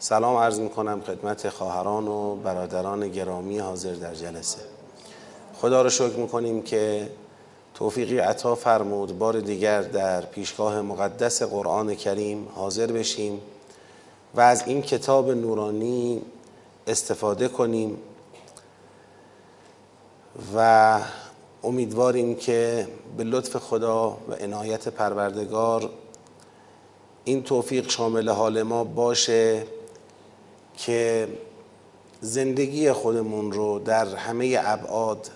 سلام عرض می کنم خدمت خواهران و برادران گرامی حاضر در جلسه. خدا رو شکر می کنیم که توفیقی عطا فرمود. بار دیگر در پیشگاه مقدس قرآن کریم حاضر بشیم و از این کتاب نورانی استفاده کنیم و امیدواریم که به لطف خدا و عنایت پروردگار این توفیق شامل حال ما باشه. که زندگی خودمون رو در همه ابعاد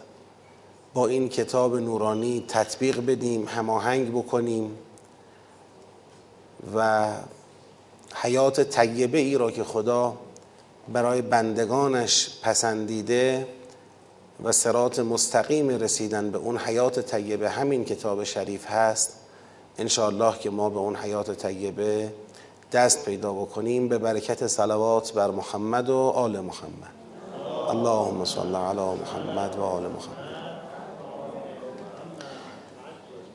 با این کتاب نورانی تطبیق بدیم هماهنگ بکنیم و حیات طیبه ای را که خدا برای بندگانش پسندیده و سرات مستقیم رسیدن به اون حیات طیبه همین کتاب شریف هست. انشاءالله که ما به اون حیات طیبه دست پیدا بکنیم به برکت صلوات بر محمد و آل محمد. اللهم صل علی محمد و آل محمد.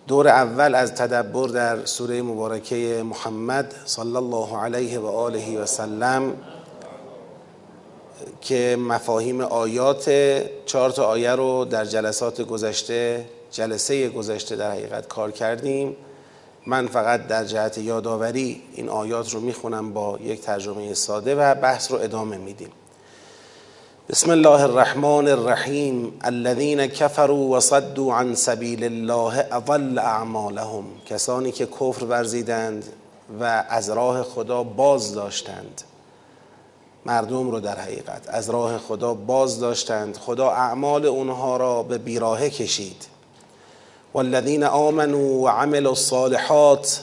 دور اول از تدبر در سوره مبارکه محمد صلی الله علیه و آله و سلم که مفاهیم آیات چهار تا آیه رو در جلسات گذشته جلسه گذشته در حقیقت کار کردیم. من فقط در جهت یادآوری این آیات رو می‌خونم با یک ترجمه ساده و بحث رو ادامه میدیم. بسم الله الرحمن الرحیم الذين كفروا وصدوا عن سبيل الله اضل اعمالهم. کسانی که کفر ورزیدند و از راه خدا باز داشتند. مردم رو در حقیقت از راه خدا باز داشتند. خدا اعمال اونها را به بیراهه کشید. والذین آمنوا وعملوا الصالحات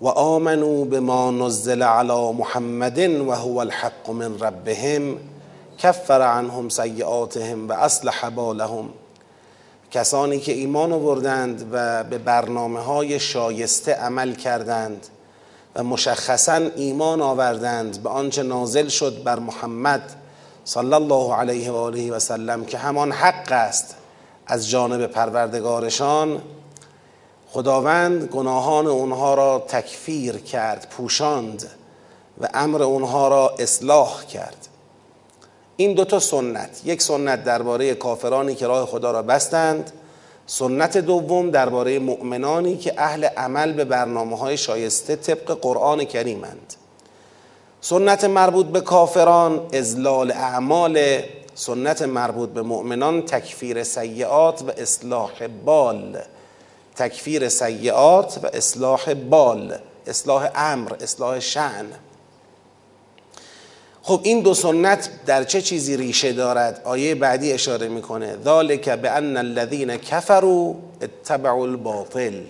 وآمنوا بما نزل على محمد وهو الحق من ربهم کفر عنهم سیئاتهم و اصلح بالهم. کسانی که ایمان آوردند و به برنامه های شایسته عمل کردند و مشخصا ایمان آوردند به آنچه نازل شد بر محمد صلی الله علیه و آله و سلم که همان حق است. از جانب پروردگارشان خداوند گناهان اونها را تکفیر کرد پوشاند و امر اونها را اصلاح کرد. این دوتا سنت یک سنت درباره کافرانی که راه خدا را بستند سنت دوم درباره مؤمنانی که اهل عمل به برنامه های شایسته طبق قرآن کریمند سنت مربوط به کافران ازلال اعمال سنت مربوط به مؤمنان تکفیر سیعات و اصلاح بال. تکفیر سیعات و اصلاح بال. اصلاح امر اصلاح شعن خب این دو سنت در چه چیزی ریشه دارد؟ آیه بعدی اشاره می‌کنه. ذالک بان الذین کفروا اتبعوا الباطل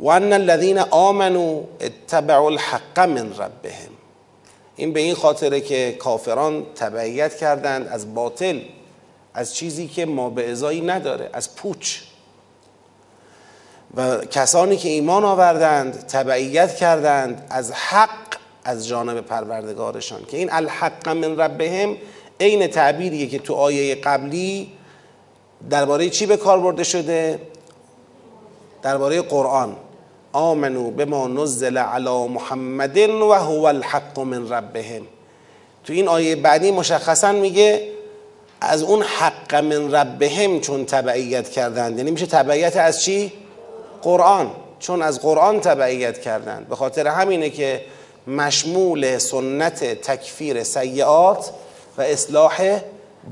و ان الذین آمنوا اتبعوا الحق من ربهم. این به این خاطره که کافران تبعیت کردند از باطل از چیزی که ما به ازایی نداره از پوچ. و کسانی که ایمان آوردند تبعیت کردند از حق از جانب پروردگارشان که این الحق من ربهم عین تعبیریه که تو آیه قبلی درباره چی به کار برده شده؟ درباره قرآن. آمنو به ما نزل علی محمد و هو الحق من ربهم. تو این آیه بعدی مشخصا میگه از اون حق من ربهم چون تبعیت کردند. یعنی میشه تبعیت از چی؟ قرآن. چون از قرآن تبعیت کردند. به خاطر همینه که مشمول سنت تکفیر سیعات و اصلاح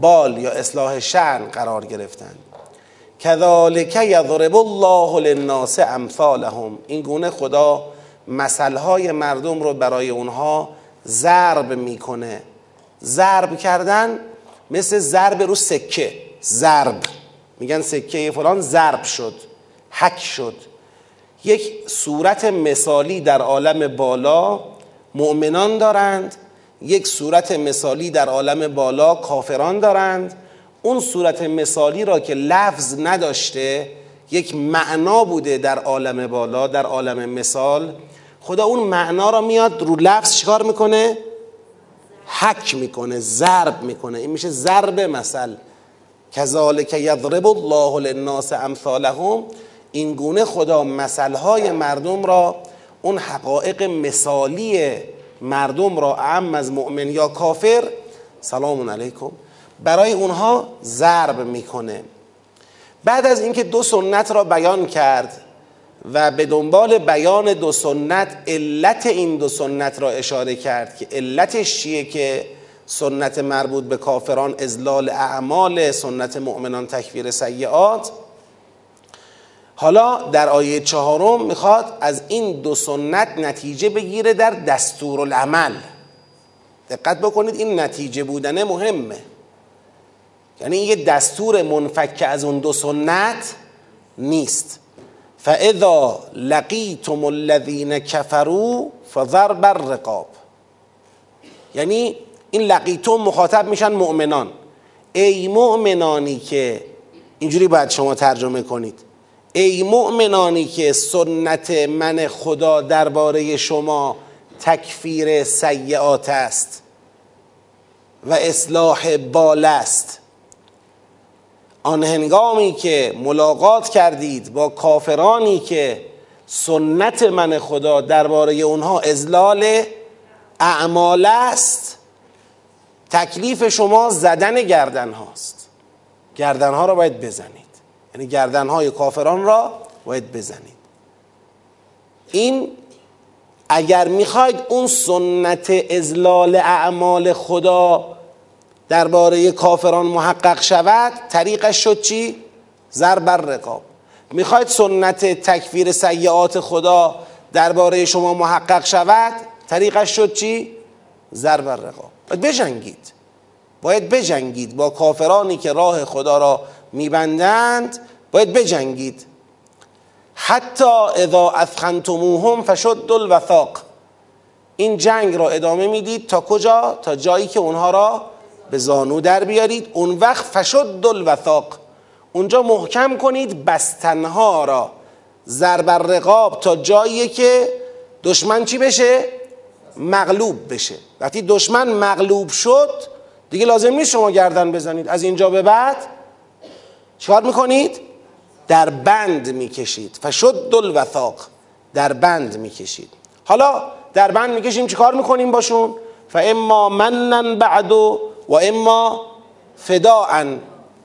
بال یا اصلاح شعن قرار گرفتند. کذالک یضرب الله للناس امثالهم. این گونه خدا مثلهای مردم رو برای اونها ضرب می‌کنه. ضرب کردن مثل ضرب رو سکه. ضرب. میگن سکه فلان ضرب شد حک شد. یک صورت مثالی در عالم بالا مؤمنان دارند یک صورت مثالی در عالم بالا کافران دارند. اون صورت مثالی را که لفظ نداشته یک معنا بوده در عالم بالا در عالم مثال. خدا اون معنا را میاد رو لفظ چیکار می‌کنه؟ حک می‌کنه ضرب می‌کنه. این میشه ضرب مثل. کذالک یضرب الله للناس امثالهم. این گونه خدا مثلهای مردم را اون حقایق مثالی مردم را اعم از مؤمن یا کافر سلام علیکم برای اونها ضرب می‌کنه. بعد از اینکه دو سنت را بیان کرد و به دنبال بیان دو سنت علت این دو سنت را اشاره کرد که علتش چیه که سنت مربوط به کافران ازلال اعمال سنت مؤمنان تکفیر سیعات حالا در آیه چهارم می‌خواد از این دو سنت نتیجه بگیره در دستور العمل دقت بکنید این نتیجه بودن مهمه. یعنی یه دستور منفک از اون دو سنت نیست. فاذا لقیتم الذین کفروا فضرب الرقاب. یعنی این لقیتم مخاطب میشن مؤمنان. ای مؤمنانی که اینجوری باید شما ترجمه کنید. ای مؤمنانی که سنت من خدا درباره شما تکفیر سیعات است و اصلاح بال است. آن هنگامی که ملاقات کردید با کافرانی که سنت من خدا درباره اونها ازلال اعمال است تکلیف شما زدن گردن هاست. گردن ها را باید بزنید. یعنی گردن های کافران را باید بزنید. این اگر می‌خواید اون سنت ازلال اعمال خدا درباره کافران محقق شود طریقش شد چی؟ ضرب رقاب می‌خواید سنت تکفیر سیعات خدا درباره شما محقق شود طریقش شد چی؟ ضرب رقاب باید بجنگید باید بجنگید با کافرانی که راه خدا را میبندند باید بجنگید حتی اذا اثخنتموهم فشد الوثاق این جنگ را ادامه می‌دید تا کجا؟ تا جایی که اونها را به زانو در بیارید. اون وقت فشد الوثاق. اونجا محکم کنید بستنها را. ضرب رقاب تا جایی که دشمن چی بشه؟ مغلوب بشه. وقتی دشمن مغلوب شد دیگه لازم نیست شما گردن بزنید. از اینجا به بعد چیکار می‌کنید؟ در بند می‌کشید. فشد الوثاق. در بند می‌کشید. حالا در بند می‌کشیم چیکار می‌کنیم باشون؟ فاما منن بعد و اما فداعا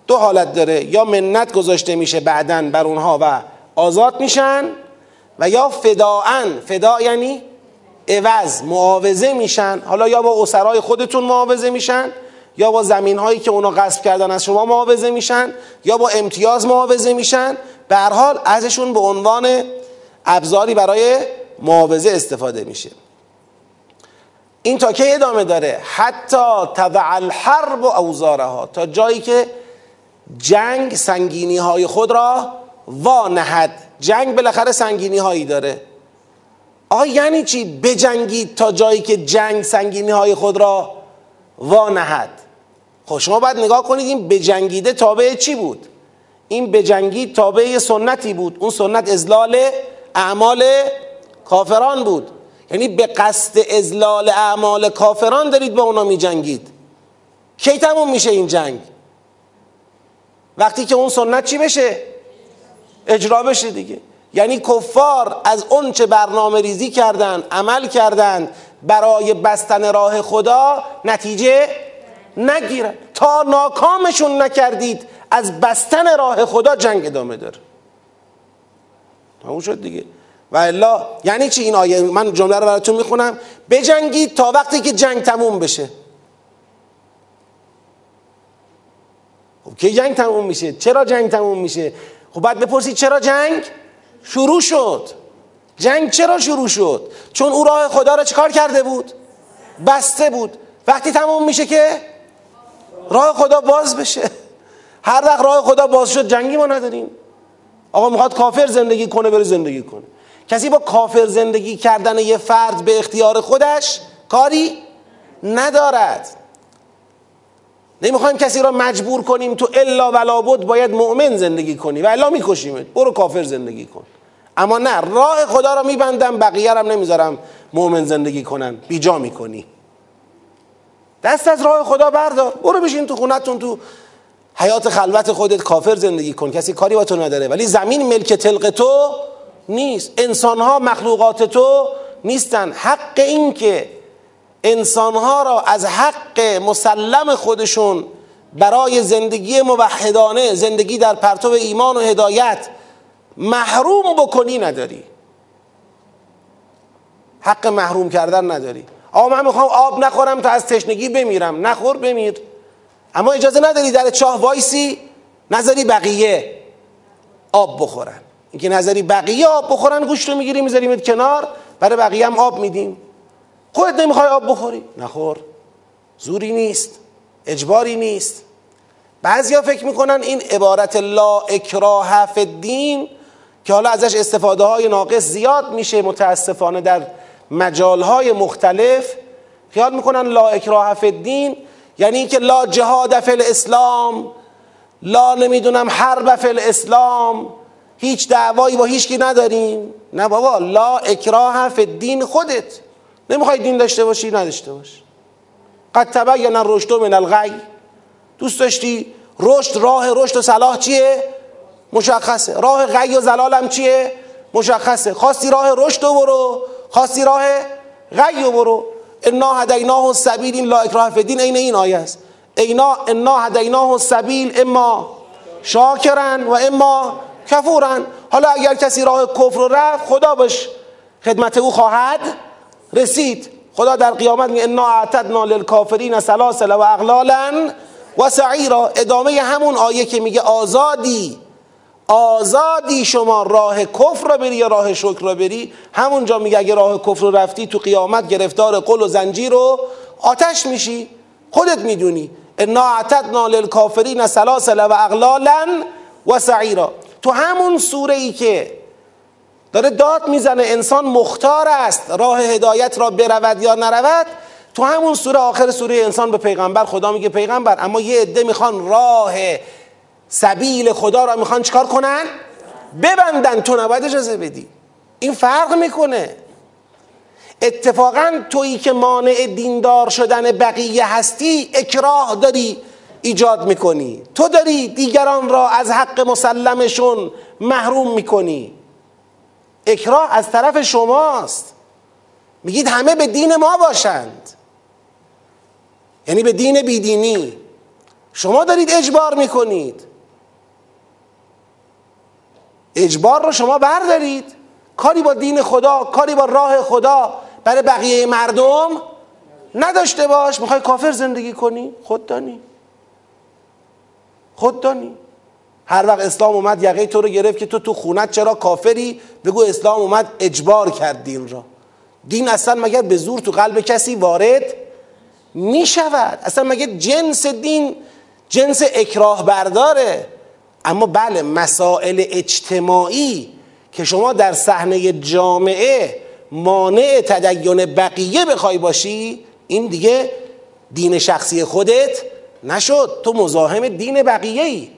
دو حالت داره یا منت گذاشته میشه بعدا بر اونها و آزاد میشن و یا فداعا فدا یعنی عوض معاوضه میشن. حالا یا با اسرای خودتون معاوضه میشن یا با زمین هایی که اونا غصب کردن از شما معاوضه میشن یا با امتیاز معاوضه میشن. به هر حال ازشون به عنوان ابزاری برای معاوضه استفاده میشه. این تا که ادامه داره؟ حتی تضع الحرب و اوزارها. تا جایی که جنگ سنگینی های خود را وانهد. جنگ بالاخره سنگینی هایی داره. آقا یعنی چی؟ بجنگید تا جایی که جنگ سنگینی های خود را وانهد. خب شما باید نگاه کنید این بجنگیده تابع چی بود؟ این بجنگید تابع سنتی بود. اون سنت ازلال اعمال کافران بود. یعنی به قصد ازلال اعمال کافران دارید با اونا می جنگید کی تموم میشه این جنگ؟ وقتی که اون سنت چی بشه؟ اجرا بشه دیگه. یعنی کفار از اون چه برنامه ریزی کردن عمل کردن برای بستن راه خدا نتیجه نگیرن. تا ناکامشون نکردید از بستن راه خدا جنگ ادامه داره. تموم شد دیگه. و الا یعنی چی این آیه؟ من جمله رو براتون می‌خونم. بجنگید تا وقتی که جنگ تموم بشه. خب کی جنگ تموم میشه؟ چرا جنگ تموم میشه؟ خب بعد بپرسید چرا جنگ شروع شد. جنگ چرا شروع شد؟ چون او راه خدا رو چکار کرده بود؟ بسته بود. وقتی تموم میشه که راه خدا باز بشه. هر وقت راه خدا باز شد جنگی ما نداریم. آقا می‌خواد کافر زندگی کنه بره زندگی کنه. کسی با کافر زندگی کردن یه فرد به اختیار خودش کاری ندارد. نمی‌خوایم کسی را مجبور کنیم تو الا ولا بود باید مؤمن زندگی کنی و الا میکشیمت. برو کافر زندگی کن. اما نه راه خدا را میبندم بقیه هم نمی‌ذارم مؤمن زندگی کنن. بیجا می‌کنی. دست از راه خدا بردار. برو بشین تو خونتون تو حیات خلوت خودت کافر زندگی کن. کسی کاری با تو نداره. ولی زمین ملک تلق تو نیست. انسان ها مخلوقات تو نیستن. حق این که انسان ها را از حق مسلم خودشون برای زندگی موحدانه زندگی در پرتو ایمان و هدایت محروم بکنی نداری. حق محروم کردن نداری. آقا من می‌خوام آب نخورم تا از تشنگی بمیرم. نخور بمیر. اما اجازه نداری در چاه وایسی نظری بقیه آب بخورن. اینکه نظری بقیه آب بخورن گوشت رو می‌گیری میذاریمت کنار برای بقیه هم آب میدیم. خودت نمی‌خوای آب بخوری؟ نخور. زوری نیست. اجباری نیست. بعضیا فکر می‌کنن این عبارت لا اکراه فی الدین که حالا ازش استفاده های ناقص زیاد میشه متاسفانه در مجال های مختلف. خیال می‌کنن لا اکراه فی الدین یعنی اینکه لا جهاد فی الاسلام لا نمی‌دونم حرب فی الاسلام هیچ دعوایی با هیچ کی نداریم. نه بابا لا اکراه فی الدین خودت. نمی‌خوای دین داشته باشی نداشته باش. قد تبین الرشد من الغی. دوست داشتی رشد راه رشد و صلاح چیه؟ مشخصه. راه غی و زلالم چیه؟ مشخصه. خواستی راه رشد رو برو. خواستی راه غی رو برو. انا هدیناه السبیل این لا اکراه فی الدین. عین این آیه است. اینا انا هدیناه السبیل اما شاکرن و اما کفورن. حالا اگر کسی راه کفر رو رفت خدا بش خدمت او خواهد رسید. خدا در قیامت میگه انا اعتدنا للکافرین سلاسل و اغلالا و سعیرا. ادامه همون آیه که میگه آزادی آزادی شما راه کفر را بری یا راه شکر را بری. همونجا میگه اگه راه کفر رو رفتی تو قیامت گرفتار قل و زنجیر و آتش میشی. خودت می‌دونی. انا اعتدنا للکافرین سلاسل و اغلالا و سعیرا. تو همون سوره ای که داره داد می‌زنه انسان مختار است راه هدایت را برود یا نرود تو همون سوره آخر سوره انسان به پیغمبر خدا میگه پیغمبر اما یه عده می‌خوان راه سبیل خدا را می‌خوان چکار کنن؟ ببندن تو نباید اجازه بدی. این فرق می‌کنه. اتفاقا تویی که مانع دیندار شدن بقیه هستی اکراه داری. ایجاد می‌کنی. تو داری دیگران را از حق مسلمشون محروم می‌کنی. اکراه از طرف شماست. میگید همه به دین ما باشند. یعنی به دین بیدینی. شما دارید اجبار می‌کنید. اجبار رو شما بردارید. کاری با دین خدا کاری با راه خدا برای بقیه مردم نداشته باش. می‌خوای کافر زندگی کنی؟ خود دانی. خود دانی. هر وقت اسلام اومد یقه تو رو گرفت که تو تو خونت چرا کافری؟ بگو اسلام اومد اجبار کرد دین را دین اصلا مگر به زور تو قلب کسی وارد می شود اصلا مگه جنس دین جنس اکراه برداره اما بله مسائل اجتماعی که شما در صحنه جامعه مانع تدین بقیه بخوای باشی این دیگه دین شخصی خودت نشد. تو مزاحم دین بقیه ای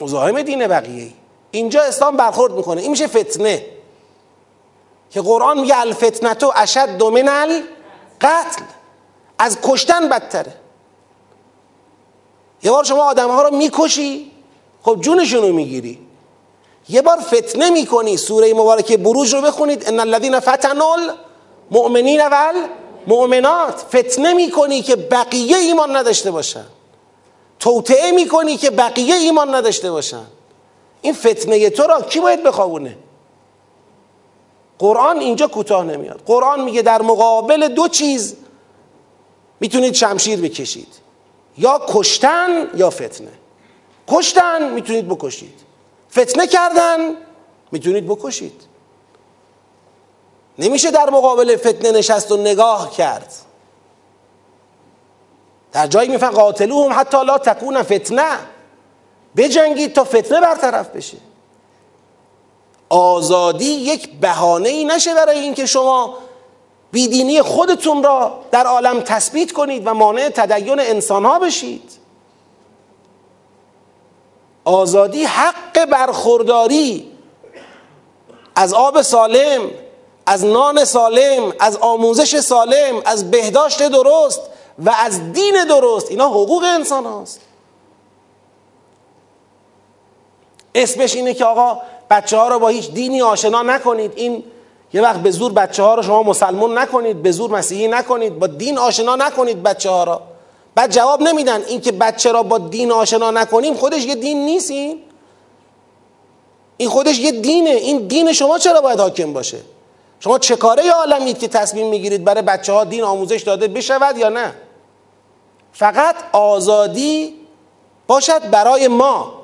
مزاحم دین بقیه ای اینجا اسلام برخورد می‌کنه. این میشه فتنه. که قرآن میگه الفتنتو اشد من القتل. از کشتن بدتره. یه بار شما آدم ها رو می‌کشی خب جونشون رو می‌گیری. یه بار فتنه می‌کنی. سوره مبارکه بروج رو بخونید. ان الذين فتنوا المؤمنین و مؤمنات فتنه می‌کنی که بقیه ایمان نداشته باشن. توطعه می‌کنی که بقیه ایمان نداشته باشن. این فتنه تو را کی باید بخوابونه؟ قرآن اینجا کوتاه نمیاد. قرآن میگه در مقابل دو چیز می‌تونید شمشیر بکشید. یا کشتن یا فتنه. کشتن می‌تونید بکشید. فتنه کردن می‌تونید بکشید. نمیشه در مقابل فتنه نشست و نگاه کرد. در جایی میفن قاتلوهم حتی لا تکون فتنه. بجنگید تا فتنه برطرف بشه. آزادی یک بهانه ای نشه برای اینکه شما بیدینی خودتون را در عالم تثبیت کنید و مانع تدین انسان ها بشید. آزادی حق برخورداری از آب سالم از نان سالم از آموزش سالم از بهداشت درست و از دین درست. اینا حقوق انسان هاست. اسمش اینه که آقا بچه ها رو با هیچ دینی آشنا نکنید. این یه وقت به زور بچه ها رو شما مسلمون نکنید به زور مسیحی نکنید با دین آشنا نکنید بچه ها را. بعد جواب نمیدن اینکه بچه را با دین آشنا نکنیم. خودش یه دین نیست این. این خودش یه دینه. این دین شما چرا باید حاکم باشه؟ شما چه کاره عالمید که تصمیم می‌گیرید برای بچه ها دین آموزش داده بشود یا نه؟ فقط آزادی باشد برای ما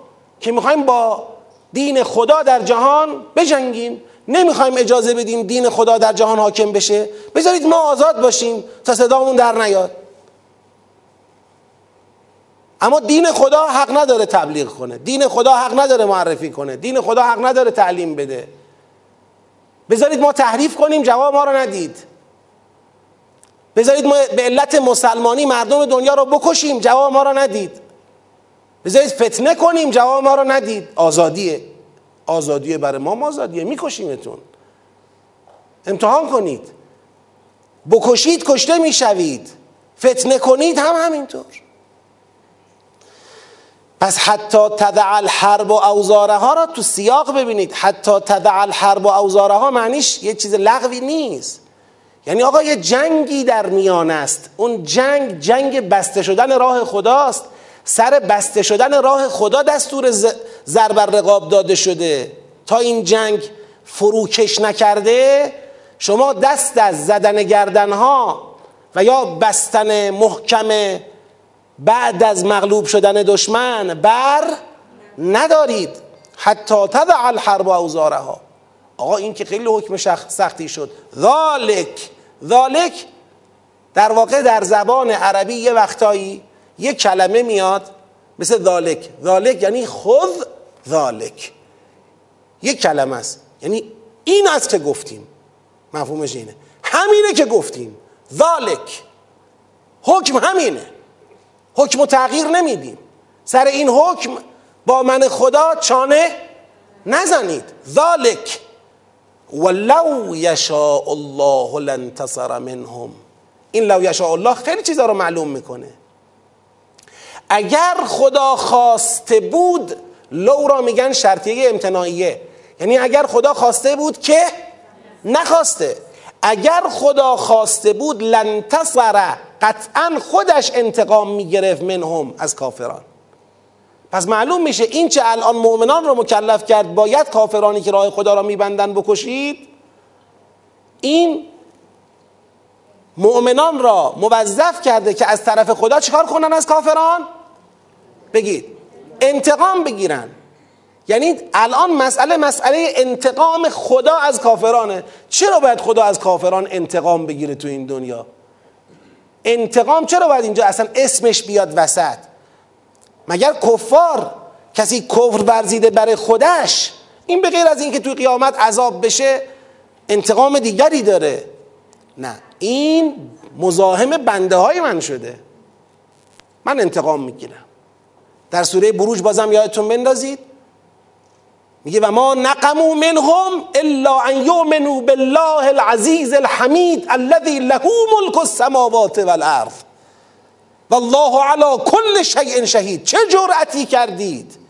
که می‌خوایم با دین خدا در جهان بجنگیم. نمی‌خوایم اجازه بدیم دین خدا در جهان حاکم بشه. بذارید ما آزاد باشیم تا صدامون در نیاد. اما دین خدا حق نداره تبلیغ کنه. دین خدا حق نداره معرفی کنه. دین خدا حق نداره تعلیم بده. بذارید ما تحریف کنیم جواب ما رو ندید. بذارید ما به علت مسلمانی مردم دنیا رو بکشیم جواب ما رو ندید. بذارید فتنه کنیم جواب ما رو ندید. آزادیه. آزادیه برای ما آزادیه. میکشیمتون. امتحان کنید. بکشید کشته می‌شوید. فتنه کنید هم همینطور. پس حتی تدع الحرب و اوزاره ها را تو سیاق ببینید. حتی تدع الحرب و اوزاره ها معنیش یه چیز لغوی نیست. یعنی آقا یه جنگی در میان است. اون جنگ جنگ بسته شدن راه خداست. سر بسته شدن راه خدا دستور ضرب رقاب داده شده. تا این جنگ فروکش نکرده شما دست از زدن گردنها و یا بستن محکم بعد از مغلوب شدن دشمن بر ندارید. حتی تدع الحرب اوزارها. آقا این که خیلی حکم سختی شد. ذالک. ذالک در واقع در زبان عربی یه وقتایی یه کلمه میاد مثل ذالک. ذالک یعنی خذ ذالک. یک کلمه است. یعنی این است که گفتیم. مفهومش اینه. همینه که گفتیم. ذالک. حکم همینه. حکم و تغییر نمیدیم. سر این حکم با من خدا چانه نزنید. ذالک ولو یشاء الله لانتصر منهم. این لو یشاء الله خیلی چیزا رو معلوم می‌کنه. اگر خدا خواسته بود لو را میگن شرطیه امتناعیه. یعنی اگر خدا خواسته بود که نخواسته. اگر خدا خواسته بود لنتصر قطعا خودش انتقام می‌گرفت منهم از کافران. پس معلوم میشه این چه الان مؤمنان رو مکلف کرد باید کافرانی که راه خدا را میبندن بکشید؟ این مؤمنان را موظف کرده که از طرف خدا چیکار کنن از کافران؟ بگید. انتقام بگیرن. یعنی الان مسئله مسئله انتقام خدا از کافرانه. چرا باید خدا از کافران انتقام بگیره تو این دنیا؟ انتقام چرا باید اینجا؟ اصلا اسمش بیاد وسط. مگر کفار کسی کفر ورزیده برای خودش؟ این به غیر از اینکه توی قیامت عذاب بشه انتقام دیگری داره. نه این مزاحم بنده های من شده. من انتقام می‌گیرم. در سوره بروج بازم یادتون بندازید. میگه و ما نقمو منهم الا ان یؤمنوا بالله العزیز الحمید الذي له ملک السماوات والارض. والله على كل شیء شهید. چه جرأتی کردید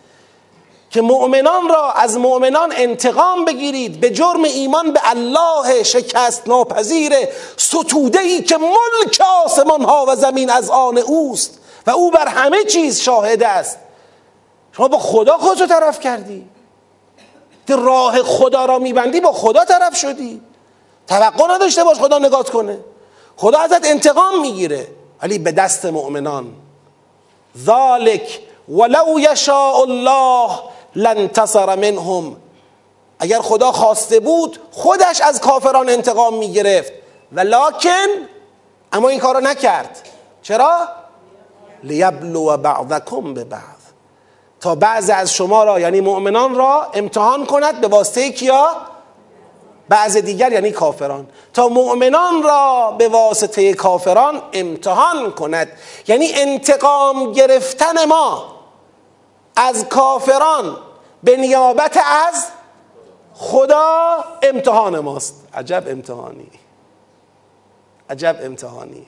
که مؤمنان را از مؤمنان انتقام بگیرید به جرم ایمان به الله شکست ناپذیر ستوده ای که ملک آسمان ها و زمین از آن اوست و او بر همه چیز شاهد است. شما با خدا خودتو طرف کردی. که راه خدا را میبندی با خدا طرف شدی. توقع نداشته باش خدا نگات کنه. خدا ازت انتقام می‌گیره. ولی به دست مؤمنان. ذالک ولو یشاء الله لانتصر منهم. اگر خدا خواسته بود خودش از کافران انتقام می‌گرفت. ولکن اما این کارو نکرد. چرا؟ لیبلو بعضکم به بعض تا بعض از شما را یعنی مؤمنان را امتحان کند به واسطه کیا؟ بعض دیگر یعنی کافران. تا مؤمنان را به واسطه کافران امتحان کند. یعنی انتقام گرفتن ما از کافران به نیابت از خدا امتحان ماست. عجب امتحانی. عجب امتحانی.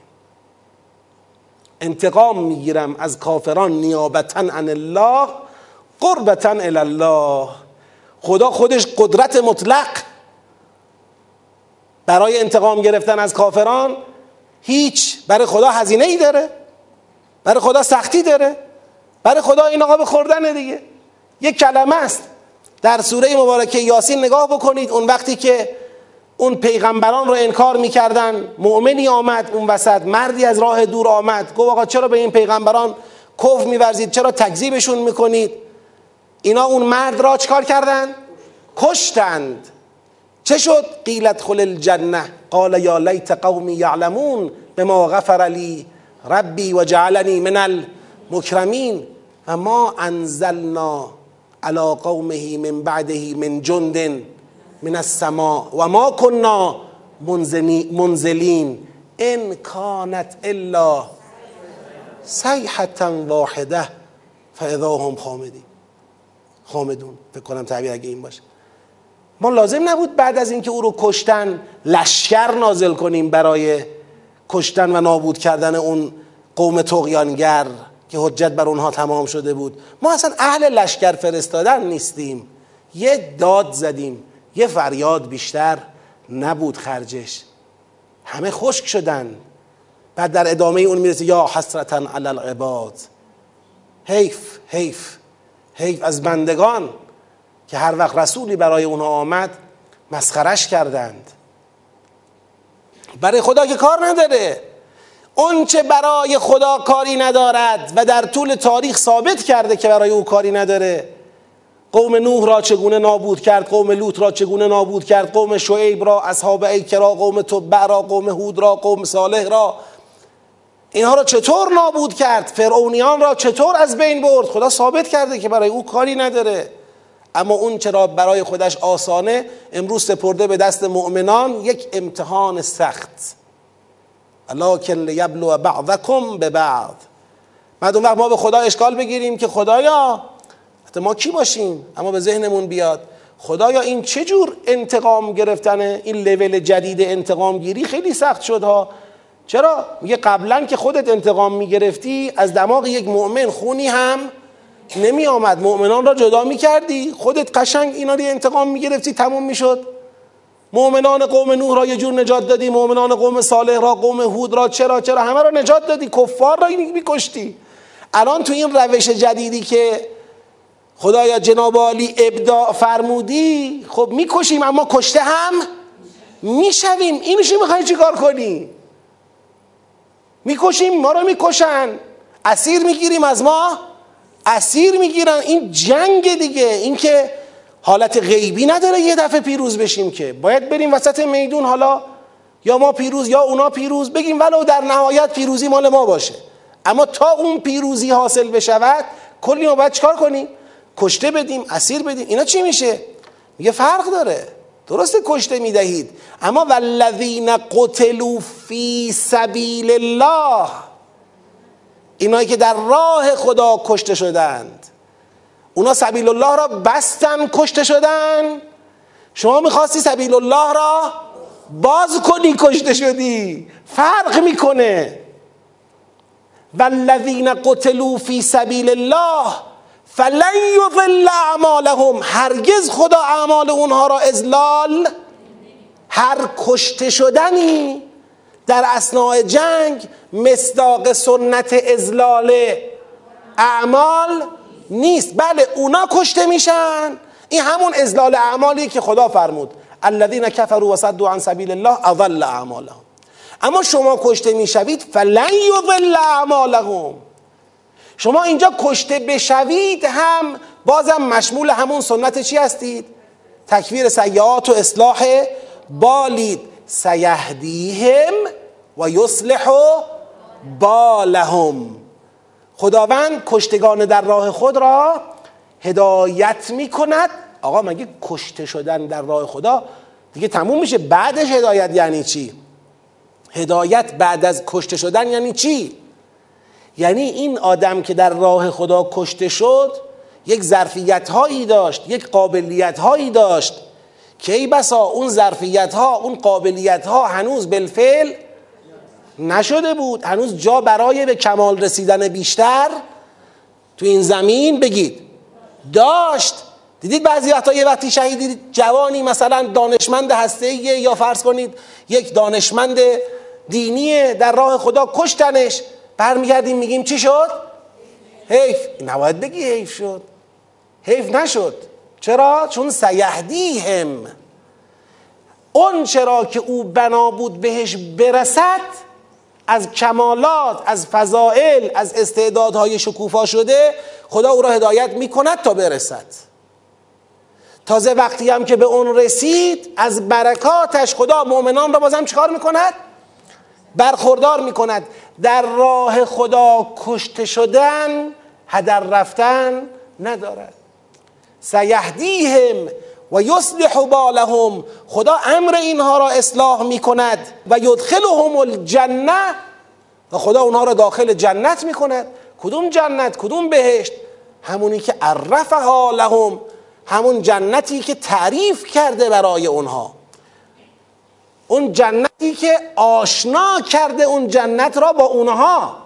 انتقام می‌گیرم از کافران نیابتا عن الله. قربتا الله خدا خودش قدرت مطلق برای انتقام گرفتن از کافران هیچ. برای خدا هزینه ای داره. برای خدا سختی داره. برای خدا این آقا به خوردن دیگه. یک کلمه است. در سوره مبارکه یاسین نگاه بکنید. اون وقتی که اون پیغمبران رو انکار می‌کردن مؤمنی آمد اون وسط مردی از راه دور آمد. گفت آقا چرا به این پیغمبران کف میورزید؟ چرا تکذیبشون می‌کنید؟ اینا اون مرد را چکار کردن؟ کشتند. چه شد؟ قیلت خل الجنه قال یا لیت قومی یعلمون به ما غفر لی ربی و جعلنی من المکرمین. و ما انزلنا على قومه من بعده من جند من السماء و ما كنا منزلین. ان كانت الا صیحة واحده فاذا هم خامدین. خامدون. فکر کنم تعبیر اگه این باشه. ما لازم نبود بعد از اینکه او رو کشتن لشکر نازل کنیم برای کشتن و نابود کردن اون قوم تقیانگر که حجت بر اونها تمام شده بود. ما اصلا اهل لشکر فرستادن نیستیم. یه داد زدیم. یه فریاد بیشتر نبود خرجش. همه خشک شدن. بعد در ادامه اون می‌رسه یا حسرتا علی العباد. حیف حیف. حیف از بندگان که هر وقت رسولی برای اونها آمد مسخرش کردند. برای خدا که کار نداره. اون چه برای خدا کاری ندارد و در طول تاریخ ثابت کرده که برای او کاری نداره. قوم نوح را چگونه نابود کرد؟ قوم لوط را چگونه نابود کرد؟ قوم شعیب را اصحاب ایک را قوم تبع را قوم هود را قوم صالح را؟ اینها را چطور نابود کرد؟ فرعونیان را چطور از بین برد؟ خدا ثابت کرده که برای او کاری نداره. اما اون چرا برای خودش آسانه امروز سپرده به دست مؤمنان یک امتحان سخت. لکن لیبلو بعضکم به بعض بعد اون وقت ما به خدا اشکال بگیریم که خدایا ما کی باشیم؟ اما به ذهنمون بیاد. خدایا این چه جور انتقام گرفتنه؟ این لول جدید انتقام گیری خیلی سخت شد ها چرا؟ میگه قبلا که خودت انتقام می‌گرفتی از دماغ یک مؤمن خونی هم نمی آمد مؤمنان را جدا می کردی خودت قشنگ اینا رو انتقام می گرفتی تموم می شد مؤمنان قوم نوح را یه جور نجات دادی. مؤمنان قوم صالح را قوم هود را چرا چرا؟ همه را نجات دادی. کفار را میکشتی. الان تو این روش جدیدی که خدایا جناب عالی ابداع فرمودی خب می‌کشیم اما کشته هم می‌شویم. اینشو می‌خوای چیکار کنی؟ می‌کشیم ما رو می‌کشن. اسیر می‌گیریم از ما. اسیر می‌گیرن. این جنگ دیگه. این که حالت غیبی نداره یه دفعه پیروز بشیم که. باید بریم وسط میدون حالا. یا ما پیروز یا اونا پیروز. بگیم ولو در نهایت پیروزی مال ما باشه. اما تا اون پیروزی حاصل بشود کلی ما باید چکار کنیم؟ کشته بدیم اسیر بدیم. اینا چی میشه؟ میگه فرق داره. درسته کشته می‌دهید. اما والذین قتلوا فی سبیل الله اینایی که در راه خدا کشته شدند. اونا سبیل الله را بستن کشته شدن. شما می‌خواستی سبیل الله را باز کنی کشته شدی. فرق می‌کنه. والذین قتلوا فی سبیل الله فلن یضل اعمالهم. هرگز خدا اعمال اونها را ازلال هر کشته شدنی در اسناع جنگ مصداق سنت ازلال اعمال نیست. بله اونا کشته میشن. این همون ازلال اعمالی که خدا فرمود. الذین کفروا و عن سبیل الله اضل اعمالهم. اما شما کشته می‌شوید فلن یضل اعمالهم. شما اینجا کشته بشوید هم بازم مشمول همون سنت چی هستید؟ تکفیر سیعات و اصلاح بالید. سیهدیهم و یصلح بالهم. خداوند کشتگان در راه خود را هدایت می کند آقا مگه کشته شدن در راه خدا دیگه تموم میشه؟ بعدش هدایت یعنی چی؟ هدایت بعد از کشته شدن یعنی چی؟ یعنی این آدم که در راه خدا کشته شد یک ظرفیت هایی داشت یک قابلیت هایی داشت. که ای بسا اون ظرفیت ها اون قابلیت ها هنوز بالفعل نشده بود هنوز جا برای به کمال رسیدن بیشتر تو این زمین. بگید داشت. دیدید بعضی وقتا یه وقتی شهید جوانی مثلا دانشمند هسته یا فرض کنید یک دانشمند دینی در راه خدا کشتنش. برمیگردیم میگیم چی شد؟ حیف نباید بگی حیف شد حیف نشد چرا؟ چون سیهدیهم اون چرا که او بنا بود بهش برسد از کمالات از فضائل از استعدادهای شکوفا شده خدا او را هدایت می‌کند تا برسد تازه وقتی هم که به اون رسید از برکاتش خدا مؤمنان را بازم چیکار می‌کند؟ برخوردار می‌کند. در راه خدا کشته شدن هدر رفتن ندارد. سیهدیهم و یصلح بالهم. خدا امر اینها را اصلاح می‌کند و یدخلهم الجنه و خدا اونها را داخل جنت می‌کند. کدوم جنت؟ کدوم بهشت؟ همونی که عرفها لهم. همون جنتی که تعریف کرده برای اونها. اون جنتی که آشنا کرده اون جنت را با اونها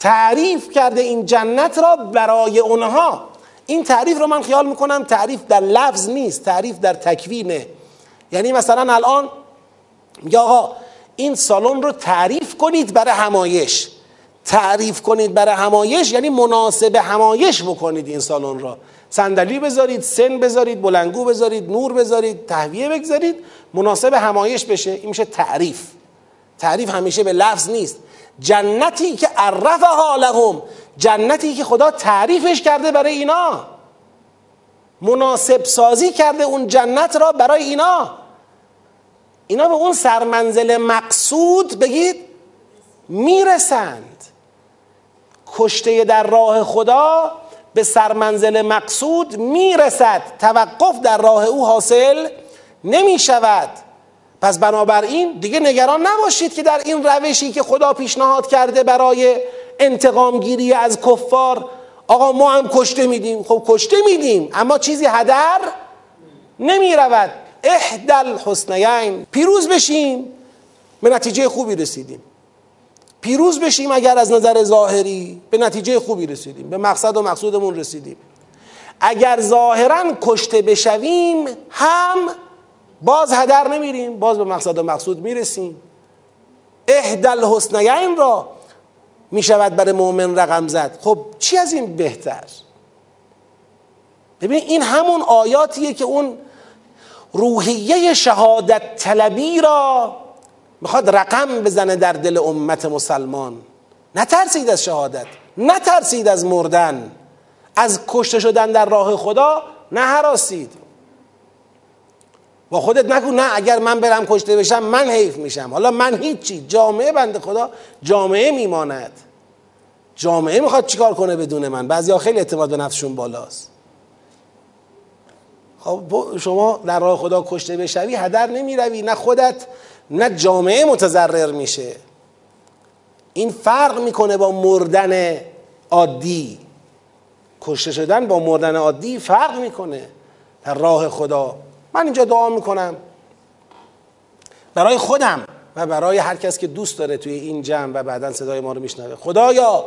تعریف کرده این جنت را برای اونها. این تعریف رو من خیال می‌کنم تعریف در لفظ نیست تعریف در تکوینه. یعنی مثلا الان میگه آقا این سالن رو تعریف کنید برای همایش. تعریف کنید برای همایش یعنی مناسب همایش بکنید این سالن را. صندلی بذارید سن بذارید بلنگو بذارید نور بذارید تهویه بگذارید مناسب همایش بشه. این میشه تعریف. تعریف همیشه به لفظ نیست. جنتی که عرف حالهم جنتی که خدا تعریفش کرده برای اینا. مناسب سازی کرده اون جنت را برای اینا. اینا به اون سرمنزل مقصود بگید می‌رسند. کشته در راه خدا به سرمنزل مقصود می‌رسد. توقف در راه او حاصل نمی شود پس بنابراین دیگه نگران نباشید که در این روشی که خدا پیشنهاد کرده برای انتقام گیری از کفار آقا ما هم کشته میدیم. خب کشته میدیم اما چیزی هدر نمی رود احدل حسنین پیروز بشیم. به نتیجه خوبی رسیدیم. پیروز بشیم اگر از نظر ظاهری به نتیجه خوبی رسیدیم به مقصد و مقصودمون رسیدیم. اگر ظاهرا کشته بشویم هم باز هدر نمیریم باز به مقصد و مقصود می‌رسیم. اهدل حسنین را می‌شود برای مؤمن رقم زد. خب چی از این بهتر؟ ببین این همون آیاتیه که اون روحیه شهادت طلبی را می‌خواد رقم بزنه در دل امت مسلمان. نترسید از شهادت نترسید از مردن. از کشته شدن در راه خدا نه حراسید با خودت نکن نه اگر من برم کشته بشم من حیف میشم. حالا من هیچی جامعه بنده خدا جامعه میماند. جامعه می‌خواد چیکار کنه بدون من؟ بعضیا خیلی اعتماد به نفسشون بالاست. خب شما در راه خدا کشته بشوی هدر نمی‌روی نه خودت نه جامعه متضرر میشه. این فرق می‌کنه با مردن عادی. کشته شدن با مردن عادی فرق می‌کنه. در راه خدا. من اینجا دعا می‌کنم. برای خودم و برای هر کس که دوست داره توی این جمع و بعدا صدای ما رو میشنوه. خدایا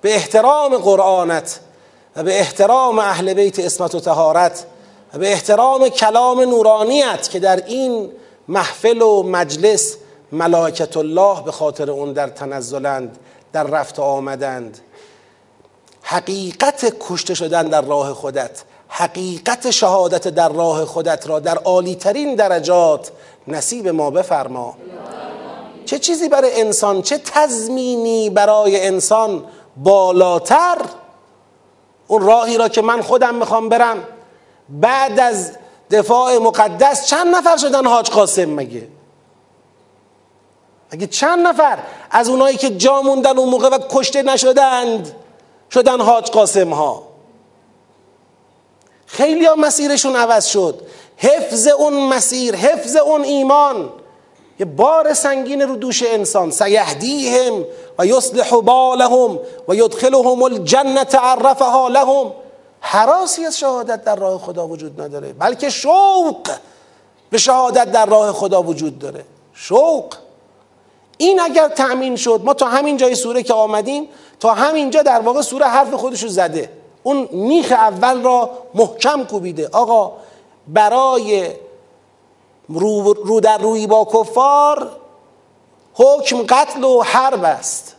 به احترام قرآنت و به احترام اهل بیت اسمت و تهارت و به احترام کلام نورانیت که در این محفل و مجلس ملائکت الله به خاطر اون در تنزلند در رفت آمدند. حقیقت کشته شدن در راه خودت حقیقت شهادت در راه خودت را در عالی ترین درجات نصیب ما بفرما. چه چیزی برای انسان چه تضمینی برای انسان بالاتر؟ اون راهی را که من خودم می‌خوام برم. بعد از دفاع مقدس چند نفر شدن حاج قاسم مگه؟ مگه چند نفر از اونایی که جا موندن اون موقع و کشته نشدند شدن حاج قاسم ها؟ خیلی ها مسیرشون عوض شد. حفظ اون مسیر حفظ اون ایمان. یه بار سنگین رو دوش انسان. سیهدیهم و یصلح بالهم و یدخلهم الجنه عرفها لهم. حراسی از شهادت در راه خدا وجود نداره. بلکه شوق به شهادت در راه خدا وجود داره. شوق. این اگر تأمین شد ما تا همین جای سوره که آمدیم تا همینجا در واقع سوره حرف خودشو زده. اون میخ اول را محکم کوبیده. آقا برای رو, رو در روی با کفار حکم قتل و حرب است.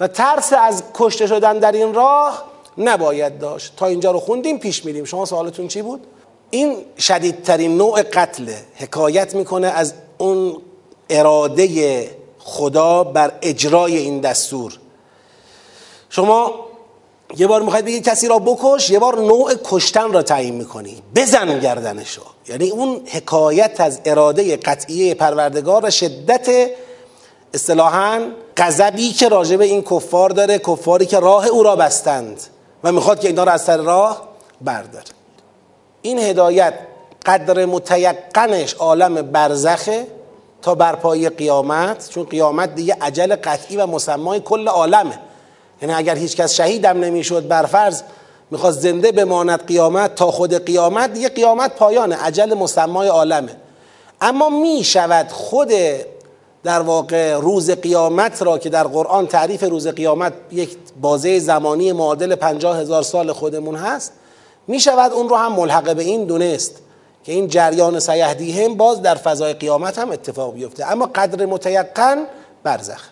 و ترس از کشته شدن در این راه نباید داشت. تا اینجا رو خوندیم پیش میریم. شما سوالتون چی بود؟ این شدیدترین نوع قتله حکایت می‌کنه از اون اراده خدا بر اجرای این دستور. شما یه بار می‌خواید بگید کسی را بکش یه بار نوع کشتن را تعیین می‌کنی. بزن گردنشو. یعنی اون حکایت از اراده قطعیه پروردگار و شدت اصطلاحا غضبی که راجع به این کفار داره کفاری که راه او را بستند. و می‌خواد که اینا را از سر راه برداره. این هدایت قدر متیقنش عالم برزخه تا برپایی قیامت چون قیامت دیگه عجل قطعی و مسمای کل عالمه. یعنی اگر هیچ کس شهیدم نمی‌شد برفرض می‌خواست زنده بماند قیامت تا خود قیامت دیگه قیامت پایانه عجل مسمای عالمه. اما می شود خود در واقع روز قیامت را که در قرآن تعریف روز قیامت یک بازه زمانی معادل پنجاه هزار سال خودمون هست می شود اون رو هم ملحقه به این دونست که این جریان سیهدیهم باز در فضای قیامت هم اتفاق بیفته. اما قدر متیقن برزخ.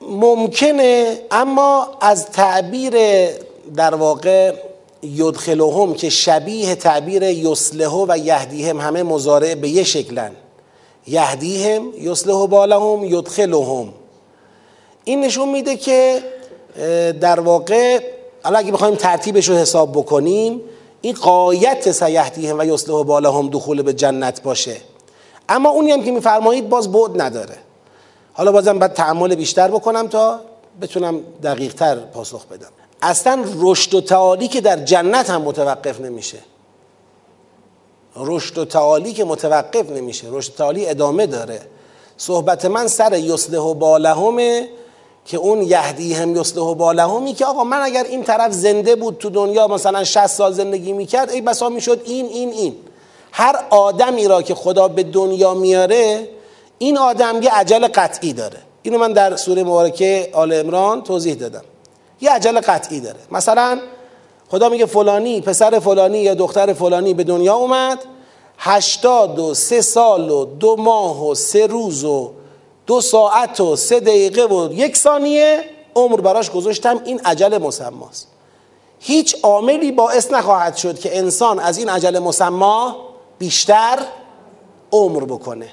ممکنه اما از تعبیر در واقع یدخلهم که شبیه تعبیر یسلهه و یهدیهم همه مزارع به یه شکلن. یهدیهم یسلهه بالهم یدخلهم. این نشون میده که در واقع الان اگه بخوایم ترتیبش رو حساب بکنیم این قایت سیهدیهم و یسلهه بالهم دخول به جنت باشه. اما اونی هم که میفرمایید باز بود نداره. حالا بازم باید تعمل بیشتر بکنم تا بتونم دقیق تر پاسخ بدم. اصلا رشد و تعالی که در جنت هم متوقف نمیشه. رشد و تعالی که متوقف نمیشه. رشد و تعالی ادامه داره. صحبت من سر یسله و بالهمه که اون یهدی هم یسله و بالهمی که آقا من اگر این طرف زنده بود تو دنیا مثلا 60 سال زندگی می‌کرد ای بسا می‌شد این این این. هر آدمی را که خدا به دنیا میاره این آدم یه عجل قطعی داره. اینو من در سوره مبارکه آل امران توضیح دادم. یه عجل قطعی داره. مثلا خدا میگه فلانی پسر فلانی یا دختر فلانی به دنیا اومد. هشتاد و سه سال و دو ماه و سه روز و دو ساعت و سه دقیقه و یک ثانیه عمر براش گذاشتم. این عجل مسماست. هیچ عاملی باعث نخواهد شد که انسان از این عجل مسما بیشتر عمر بکنه.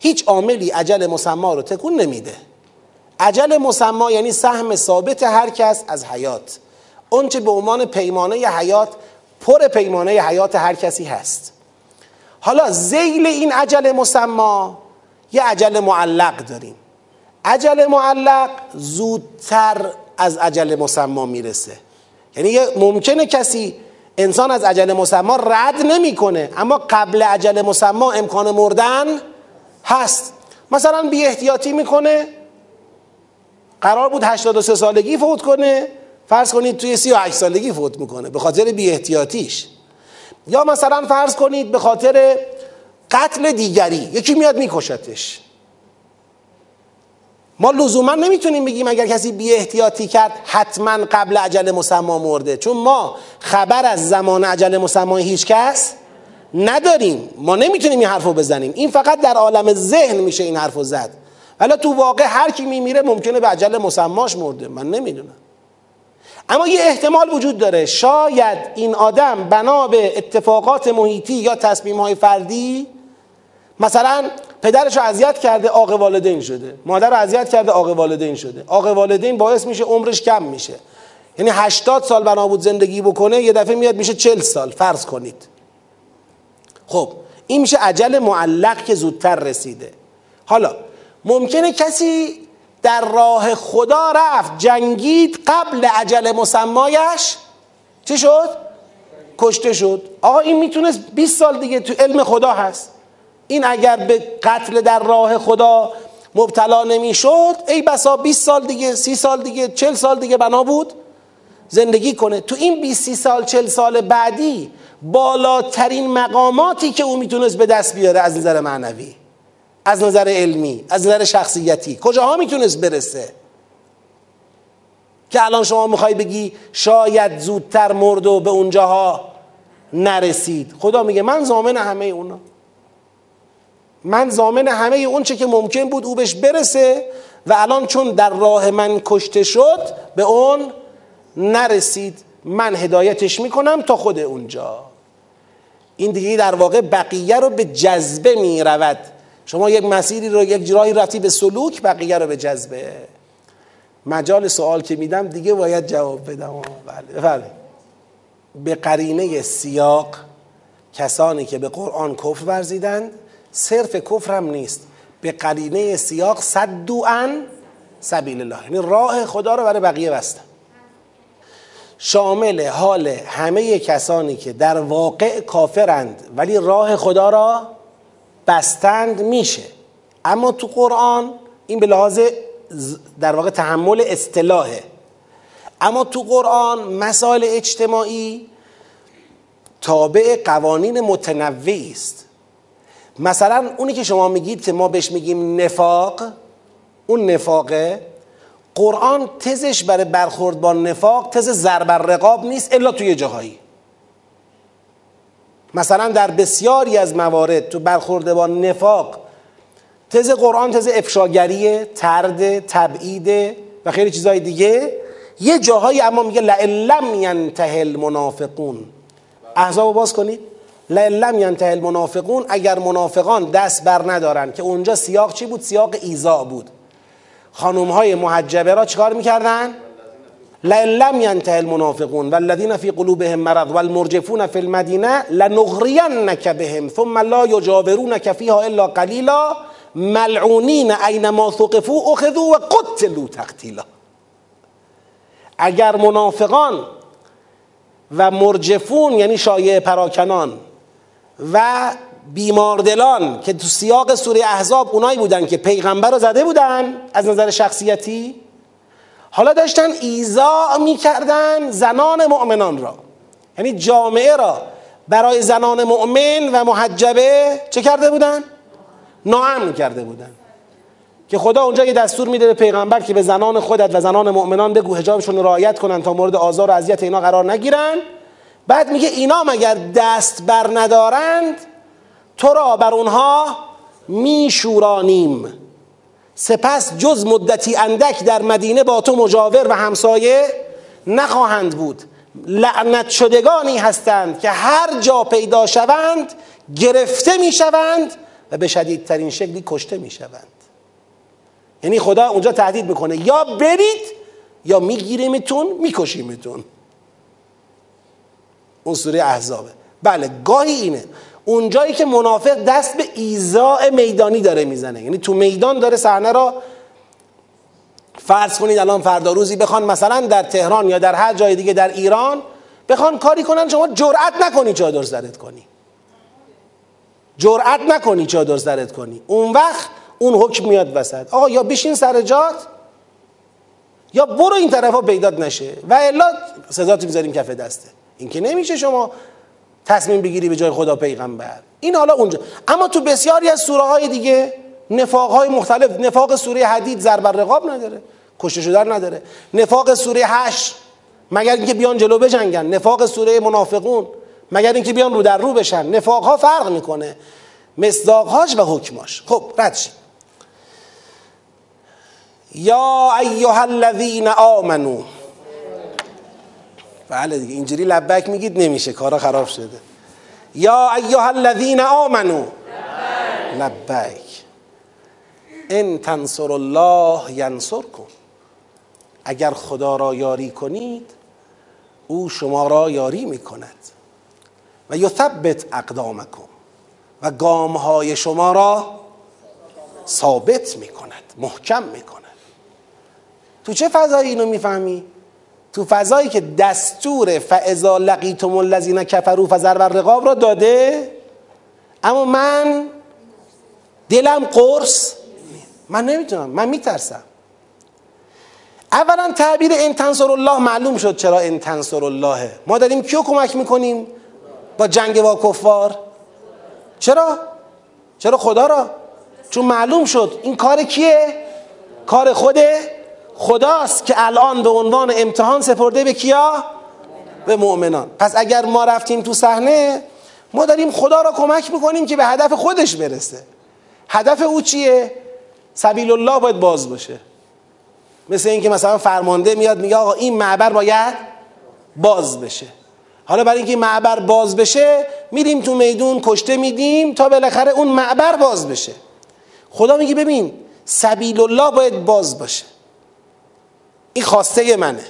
هیچ عاملی عجل مسما رو تکون نمیده. عجل مسما یعنی سهم ثابت هر کس از حیات. اونچه به عنوان پیمانه حیات پر پیمانه حیات هر کسی هست. حالا زیل این عجل مسما یه عجل معلق داریم. عجل معلق زودتر از عجل مسما می‌رسه. یعنی ممکنه کسی انسان از عجل مسما رد نمی‌کنه اما قبل عجل مسما امکان مردن هست. مثلا بی احتیاطی می‌کنه قرار بود 83 سالگی فوت کنه فرض کنید توی 38 سالگی فوت می‌کنه به خاطر بی احتیاطیش یا مثلا فرض کنید به خاطر قتل دیگری یکی میاد میکشتش. ما لزوما نمی‌تونیم بگیم اگر کسی بی احتیاطی کرد حتما قبل عجل مسما مرده. چون ما خبر از زمان عجل مسما هیچ کس نداریم. ما نمی‌تونیم این حرف رو بزنیم. این فقط در عالم ذهن میشه این حرف رو زد. ولی تو واقع هر کی میمیره ممکنه به عجل مسماش مرده. من نمی‌دونم. اما یه احتمال وجود داره. شاید این آدم بنا به اتفاقات محیطی یا تصمیم های فردی مثلا پدرش رو اذیت کرده عاق والدین شده. مادر رو اذیت کرده عاق والدین شده. عاق والدین باعث میشه عمرش کم میشه. یعنی 80 سال بنا بود زندگی بکنه یه دفعه میاد میشه 40 سال. فرض کنید. خب این میشه عجل معلق که زودتر رسیده. حالا ممکنه کسی در راه خدا رفت. جنگید قبل عجل مسمایش چی شد؟ کشته شد. آقا این می‌تونست 20 سال دیگه تو علم خدا هست. این اگر به قتل در راه خدا مبتلا نمی‌شد ای بسا 20 سال دیگه 30 سال دیگه 40 سال دیگه بنا بود. زندگی کنه. تو این 20 سال 40 سال بعدی بالاترین مقاماتی که او می‌تونست به دست بیاره از نظر معنوی. از نظر علمی از نظر شخصیتی. کجاها می‌تونست برسه؟ که الان شما می‌خوای بگی شاید زودتر مرد و به اونجاها نرسید. خدا میگه من زامن همه اونا. من زامن همه اون چه که ممکن بود او بهش برسه و الان چون در راه من کشته شد به اون نرسید. من هدایتش می‌کنم تا خود اونجا. این دیگه در واقع بقیه رو به جذبه می‌رود. شما یک مسیری رو یک جراحی رفتی به سلوک بقیه رو به جذبه. مجال سوال که میدم دیگه باید جواب بدم. بله بله. به قرینه سیاق کسانی که به قرآن کفر ورزیدند صرف کفر هم نیست. به قرینه سیاق صدو ان سبیل الله یعنی راه خدا رو برای بقیه بستن. شامل حال همه کسانی که در واقع کافرند ولی راه خدا را بستند میشه. اما تو قرآن این به لحاظ در واقع تحمل اصطلاحه. اما تو قرآن مسائل اجتماعی تابع قوانین متنوعی است. مثلا اونی که شما میگید که ما بهش میگیم نفاق اون نفاقه. قرآن تزش برای برخورد با نفاق تز ضرب رقاب نیست الا توی جاهایی. مثلا در بسیاری از موارد تو برخورد با نفاق تز قرآن تز افشاگریه ترد تبعید و خیلی چیزهای دیگه یه جاهایی اما میگه لعلم ینته المنافقون. احزاب باز کنید. لعلم ینته المنافقون اگر منافقان دست بر ندارن که اونجا سیاق چی بود؟ سیاق ایزا بود. خانوم های محجبه را چکار می‌کردن؟ لعلم ینته المنافقون والذین فی قلوبهم مرض والمرجفون فی المدینه لنغرینک بهم ثم لا یجاورونک فیها الا قلیلا ملعونین اینما ثقفو اخذوا و قتلوا تقتیلا. اگر منافقان و مرجفون یعنی شایع پراکنان و بیماردلان که تو سیاق سوره احزاب اونایی بودن که پیغمبر رو زده بودن از نظر شخصیتی حالا داشتن ایزا می‌کردن زنان مؤمنان را. یعنی جامعه را برای زنان مؤمن و محجبه چه کرده بودن؟ ناامن کرده بودن. که خدا اونجا یه دستور میده به پیغمبر که به زنان خودت و زنان مؤمنان بگو حجابشون رعایت کنن تا مورد آزار و اذیت اینا قرار نگیرن. بعد میگه اینا مگر دست بر ندارند تو را بر اونها میشورانیم. سپس جز مدتی اندک در مدینه با تو مجاور و همسایه نخواهند بود. لعنت شدگانی هستند که هر جا پیدا شوند گرفته می‌شوند و به شدیدترین شکلی کشته می‌شوند. یعنی خدا اونجا تهدید می‌کنه. یا برید یا میگیریمتون میکشیمتون. اون سوره احزابه. بله گاهی اینه. اونجایی که منافق دست به ایزاع میدانی داره می‌زنه. یعنی تو میدان داره صحنه را فرض کنید الان فردا روزی بخوان مثلا در تهران یا در هر جای دیگه در ایران بخوان کاری کنن شما جرأت نکنی چادر سرت کنی. جرأت نکنی چادر سرت کنی. اون وقت اون حکم میاد وسط. آقا یا بشین سر جات یا برو این طرفا پیدات نشه. و الا سزاتو می‌ذاریم کف دسته. این که نمیشه شما تصمیم بگیری به جای خدا پیغمبر. این حالا اونجا. اما تو بسیاری از سوره های دیگه نفاق های مختلف نفاق سوره حدید ضرب رقاب نداره کشته شدن نداره. نفاق سوره هشت مگر اینکه بیان جلو بجنگن. نفاق سوره منافقون مگر اینکه بیان رو در رو بشن. نفاق ها فرق می‌کنه. مصداقهاش و حکماش خب رد شید یا ایها الذین آمنو بله دیگه اینجوری لبک میگید نمیشه کارا خراب شده. یا ایها الذین آمنو لبک. ان تنصر الله ینصرکم. اگر خدا را یاری کنید او شما را یاری می‌کند. و یثبت اقدامکم. و گامهای شما را ثابت می‌کند محکم می‌کند. تو چه فضایی اینو می‌فهمی؟ تو فضایی که دستور فاذا لقیتم الذین کفروا فضرب الرقاب را داده؟ اما من دلم قرص. من نمی‌تونم من میترسم. اولا تعبیر ان تنصر الله معلوم شد چرا ان تنصر الله ما داریم کیو کمک می‌کنیم؟ با جنگ با کفار چرا؟ چرا خدا را؟ چون معلوم شد. این کار کیه؟ کار خود خداست که الان به عنوان امتحان سپرده به کیا؟ به مؤمنان. پس اگر ما رفتیم تو صحنه ما داریم خدا را کمک می‌کنیم که به هدف خودش برسه. هدف او چیه؟ سبیل الله باید باز باشه. مثل اینکه مثلا فرمانده میاد میگه آقا این معبر باید باز بشه. حالا برای اینکه معبر باز بشه میریم تو میدون کشته میدیم تا بالاخره اون معبر باز بشه. خدا میگه ببین سبیل الله باید باز باشه. این خواسته منه.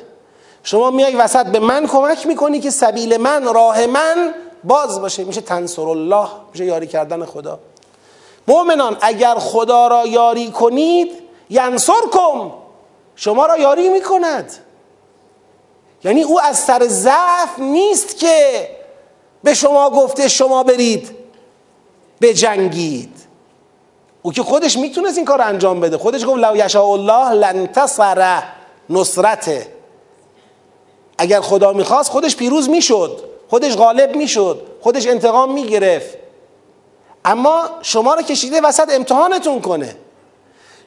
شما میای وسط به من کمک می‌کنی که سبیل من راه من باز باشه. میشه تنصر الله میشه یاری کردن خدا. مؤمنان اگر خدا را یاری کنید ینصر کن شما را یاری می‌کند. یعنی او از سر ضعف نیست که به شما گفته شما برید بجنگید. او که خودش می‌تونست این کار انجام بده. خودش گفت لو یشاء الله لنتصر نصرته اگر خدا می‌خواست خودش پیروز می‌شد. خودش غالب می‌شد. خودش انتقام می‌گرفت. اما شما رو کشیده وسط امتحانتون کنه.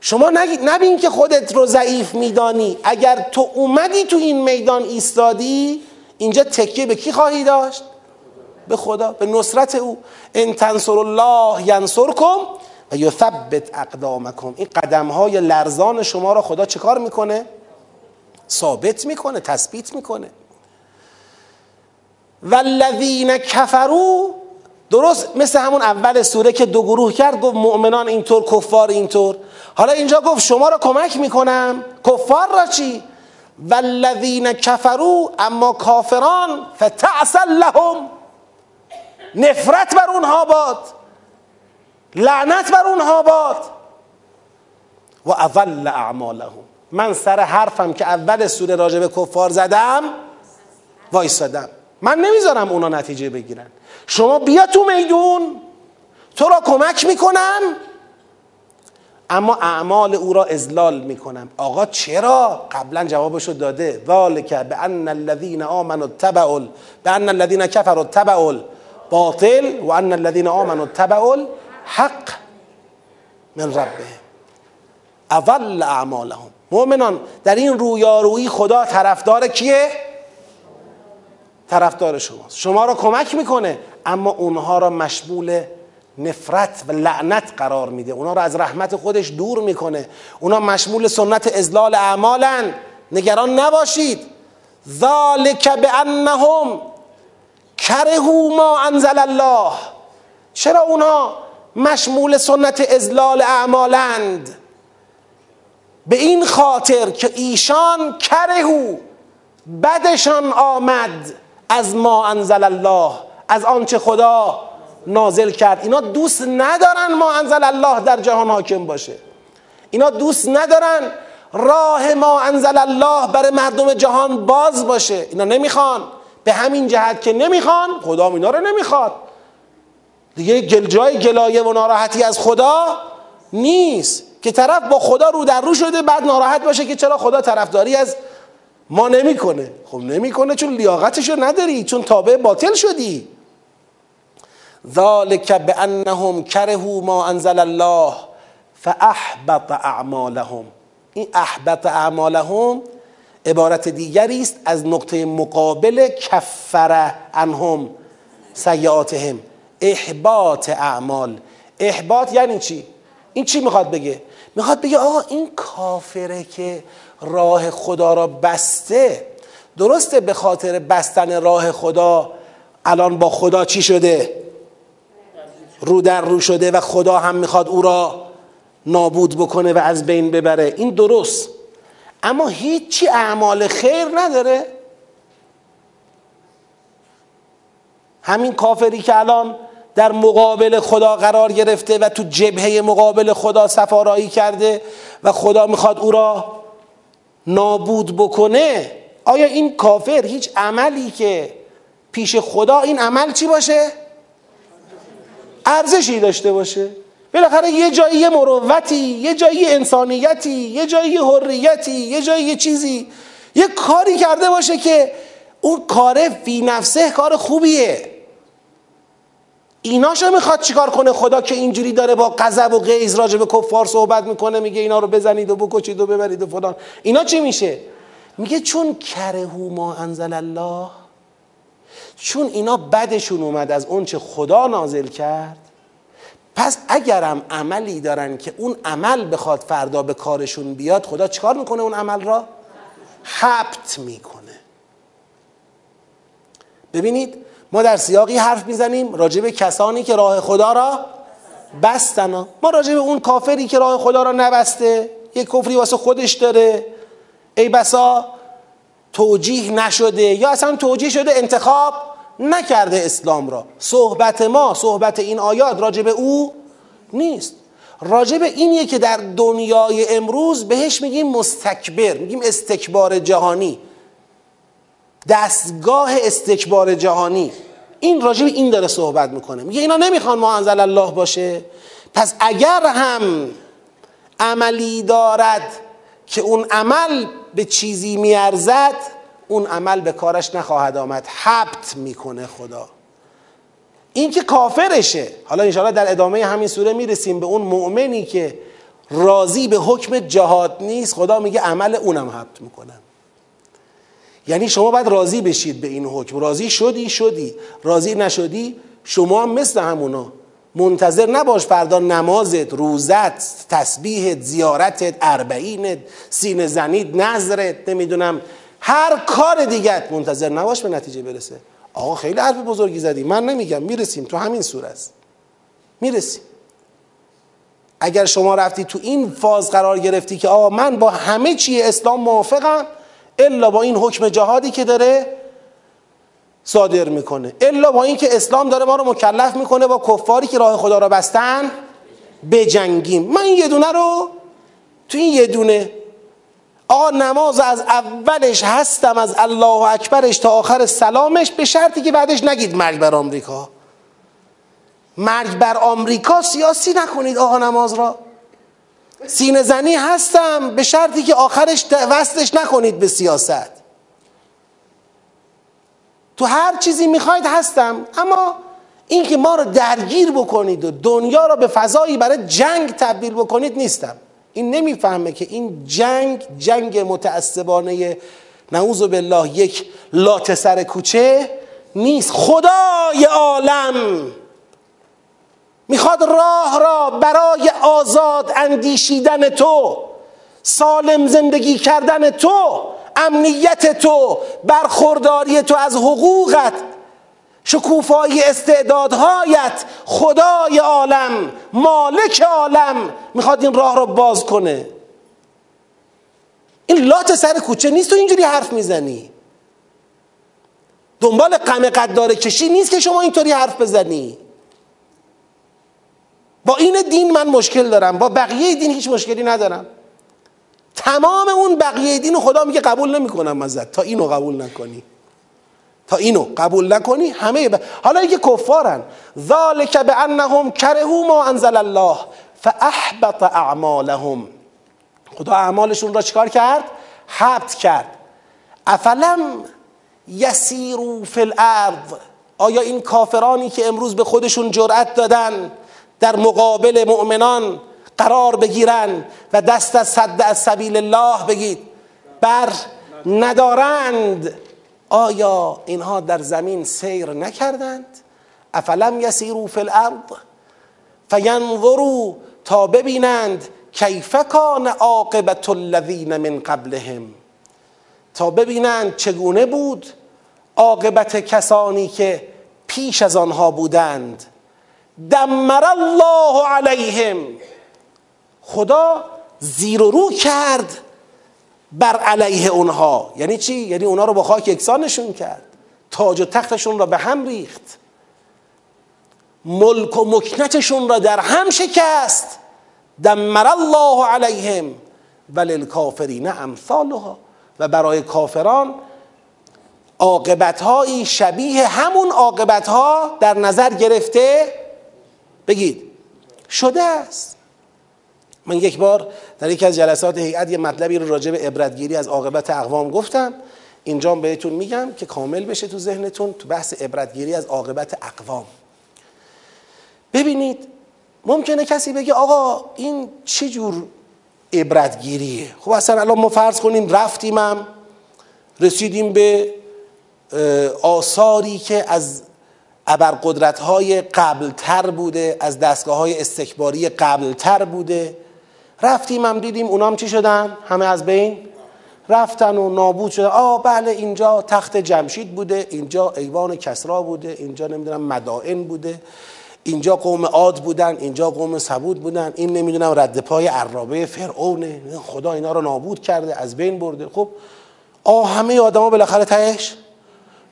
شما نبین که خودت رو ضعیف میدانی. اگر تو اومدی تو این میدان ایستادی اینجا تکیه به کی خواهی داشت؟ به خدا به نصرت او. ان تنصر الله ینصرکم و یثبت اقدامکم. این قدم های لرزان شما را خدا چه کار می‌کنه؟ ثابت می‌کنه تثبیت می‌کنه. والذین کفروا درست مثل همون اول سوره که دو گروه کرد گفت مؤمنان اینطور کفار اینطور. حالا اینجا گفت شما را کمک می‌کنم. کفار را چی؟ والذین کفروا اما کافران فتعسل لهم. نفرت بر اونها باد. لعنت بر اونها باد. و اضل اعمالهم. من سر حرفم که اول سوره راجع به کفار زدم وایستادم من نمی‌ذارم اونا نتیجه بگیرن. شما بیا تو میدون تو را کمک می‌کنم اما اعمال او را ازلال می‌کنم. آقا چرا؟ قبلا جوابشو داده. ذالک به ان الذین آمنوا تبعوا به ان الذین کفروا تبعوا باطل و ان الذین آمنوا تبعوا حق من ربهم. اول اعمالهم مؤمنان در این رویارویی خدا طرفدار کیه؟ طرفدار شماست. شما را کمک می‌کنه اما اونها را مشمول نفرت و لعنت قرار میده. اونا را از رحمت خودش دور می‌کنه. اونا مشمول سنت ازلال اعمالن. نگران نباشید. ذالک بانهم کرهو ما انزل الله. چرا اونا مشمول سنت ازلال اعمالند؟ به این خاطر که ایشان کرهو بدشان آمد از ما انزل الله از آنچه خدا نازل کرد. اینا دوست ندارن ما انزل الله در جهان حاکم باشه. اینا دوست ندارن راه ما انزل الله برای مردم جهان باز باشه. اینا نمی‌خوان. به همین جهت که نمی‌خوان خدا اینا رو نمی‌خواد. دیگه جای گلایه و ناراحتی از خدا نیست. که طرف با خدا رو در رو شده بعد ناراحت باشه که چرا خدا طرفداری از ما نمی‌کنه. خب نمی‌کنه چون لیاقتش رو نداری چون تابع باطل شدی. ذالک بانهم کرهوا ما انزل الله فاحبط اعمالهم. این احبط اعمالهم عبارت دیگری است از نقطه مقابل کفر عنهم سیئاتهم. احباط اعمال. احباط یعنی چی؟ این چی می‌خواد بگه؟ می‌خواد بگه آقا این کافره که راه خدا را بسته درسته به خاطر بستن راه خدا الان با خدا چی شده؟ رو در رو شده و خدا هم می‌خواد او را نابود بکنه و از بین ببره. این درست. اما هیچی اعمال خیر نداره. همین کافری که الان در مقابل خدا قرار گرفته و تو جبهه مقابل خدا سفارایی کرده و خدا می‌خواد او را نابود بکنه. آیا این کافر هیچ عملی که پیش خدا این عمل چی باشه؟ ارزشی داشته باشه. بالاخره یه جایی یه مروتی یه جایی انسانیتی یه جایی حریتی یه جایی یه چیزی. یه کاری کرده باشه که اون کار فی نفسه کار خوبیه. ایناشو می‌خواد چیکار کنه؟ خدا که اینجوری داره با غضب و غیظ راجع به کفار صحبت می‌کنه میگه اینا رو بزنید و بکشید و ببرید و فلان. اینا چی میشه؟ میگه چون کرهو ما انزل الله چون اینا بدشون اومد از اون چه خدا نازل کرد پس اگرم عملی دارن که اون عمل بخواد فردا به کارشون بیاد خدا چیکار می‌کنه اون عمل را؟ حبت می‌کنه. ببینید ما در سیاقی حرف می‌زنیم راجع به کسانی که راه خدا را بستن. ما راجع به اون کافری که راه خدا را نبسته یک کفری واسه خودش داره. ای بسا توجیه نشده یا اصلا توجیه شده انتخاب نکرده اسلام را. صحبت ما صحبت این آیات راجع به او نیست. راجع به اینیه که در دنیای امروز بهش میگیم مستکبر میگیم استکبار جهانی. دستگاه استکبار جهانی. این راجع به این داره صحبت می‌کنه. میگه اینا نمی‌خوان ما انزل الله باشه. پس اگر هم عملی دارد که اون عمل به چیزی میارزد اون عمل به کارش نخواهد آمد. حبت می‌کنه خدا. این که کافرشه. حالا انشاءالله در ادامه همین سوره می‌رسیم به اون مؤمنی که راضی به حکم جهاد نیست خدا میگه عمل اونم حبت می‌کنم یعنی شما باید راضی بشید به این حکم. راضی شدی شدی. راضی نشدی شما مثل همونا. منتظر نباش فردا نمازت روزت تسبیحت زیارتت اربعینت سینه زنید نظرت نمی‌دونم. هر کار دیگت منتظر نباش به نتیجه برسه. آقا خیلی حرف بزرگی زدی. من نمیگم. می‌رسیم. تو همین سور است. می‌رسیم. اگر شما رفتی تو این فاز قرار گرفتی که آقا من با همه چی اسلام موافقم الا با این حکم جهادی که داره صادر می‌کنه. الا با اینکه اسلام داره ما رو مکلف می‌کنه با کفاری که راه خدا را بستن بجنگیم. من یه دونه رو تو این یه دونه آقا نماز از اولش هستم از الله اکبرش تا آخر سلامش به شرطی که بعدش نگید مرگ بر آمریکا. مرگ بر آمریکا سیاسی نکنید آقا نماز را. سینه زنی هستم به شرطی که آخرش وصلش نکنید به سیاست. تو هر چیزی می‌خواید هستم اما اینکه ما رو درگیر بکنید و دنیا رو به فضایی برای جنگ تبدیل بکنید نیستم. این نمی‌فهمه که این جنگ جنگ متعصبانه نعوذ بالله یک لات سر کوچه نیست. خدای عالم! می‌خواد راه را برای آزاد اندیشیدن تو سالم زندگی کردن تو امنیت تو برخورداری تو از حقوقت شکوفایی استعدادهایت. خدای عالم مالک عالم می‌خواد این راه رو باز کنه. این لات سر کوچه نیست تو اینجوری حرف می‌زنی. دنبال غم قدار کشی نیست که شما اینطوری حرف بزنی. با این دین من مشکل دارم با بقیه دین هیچ مشکلی ندارم. تمام اون بقیه دین خدا میگه قبول نمی‌کنم ازت. تا اینو قبول نکنی. تا اینو قبول نکنی همه ب... حالا اینکه کفارن. ذالک بانهم کرهوا ما انزل الله فاحبط اعمالهم. خدا اعمالشون را چیکار کرد؟ حبط کرد. افلم یسیرو فی الارض؟ آیا این کافرانی که امروز به خودشون جرأت دادن در مقابل مؤمنان قرار بگیرن و دست از صد از سبیل الله بگید. بر ندارند. آیا اینها در زمین سیر نکردند؟ افلم یسیرو فی الارض فینظروا تا ببینند کیف کان عاقبت الذین من قبلهم. تا ببینند چگونه بود عاقبت کسانی که پیش از آنها بودند. دمر الله علیهم. خدا زیر و رو کرد بر علیه اونها. یعنی چی؟ یعنی اونها رو با خاک یکسانشون کرد. تاج و تختشون را به هم ریخت. ملک و مکنتشون را در هم شکست. دمر الله علیهم. وللکافرین امثالها. و برای کافران عاقبت شبیه همون عاقبت در نظر گرفته بگید. شده است. من یک بار در یکی از جلسات هیئت یه مطلبی رو راجع به عبرتگیری از عاقبت اقوام گفتم. اینجا بهتون میگم که کامل بشه تو ذهنتون تو بحث عبرتگیری از عاقبت اقوام. ببینید ممکنه کسی بگه آقا این چه جور عبرتگیریه؟ خب اصلا الان ما فرض کنیم رفتیمم رسیدیم به آثاری که از ابرقدرت های قبلتر بوده از دستگاه های استکباری قبلتر بوده. رفتیم هم دیدیم اونام چی شدن؟ همه از بین رفتن و نابود شدن آه بله اینجا تخت جمشید بوده اینجا ایوان کسرا بوده اینجا نمی‌دونم مدائن بوده اینجا قوم عاد بودن اینجا قوم سبود بودن این نمی‌دونم رد پای عرابه فرعونه. خدا اینا رو نابود کرده از بین برده. خب آه همه آدما بالاخره تهش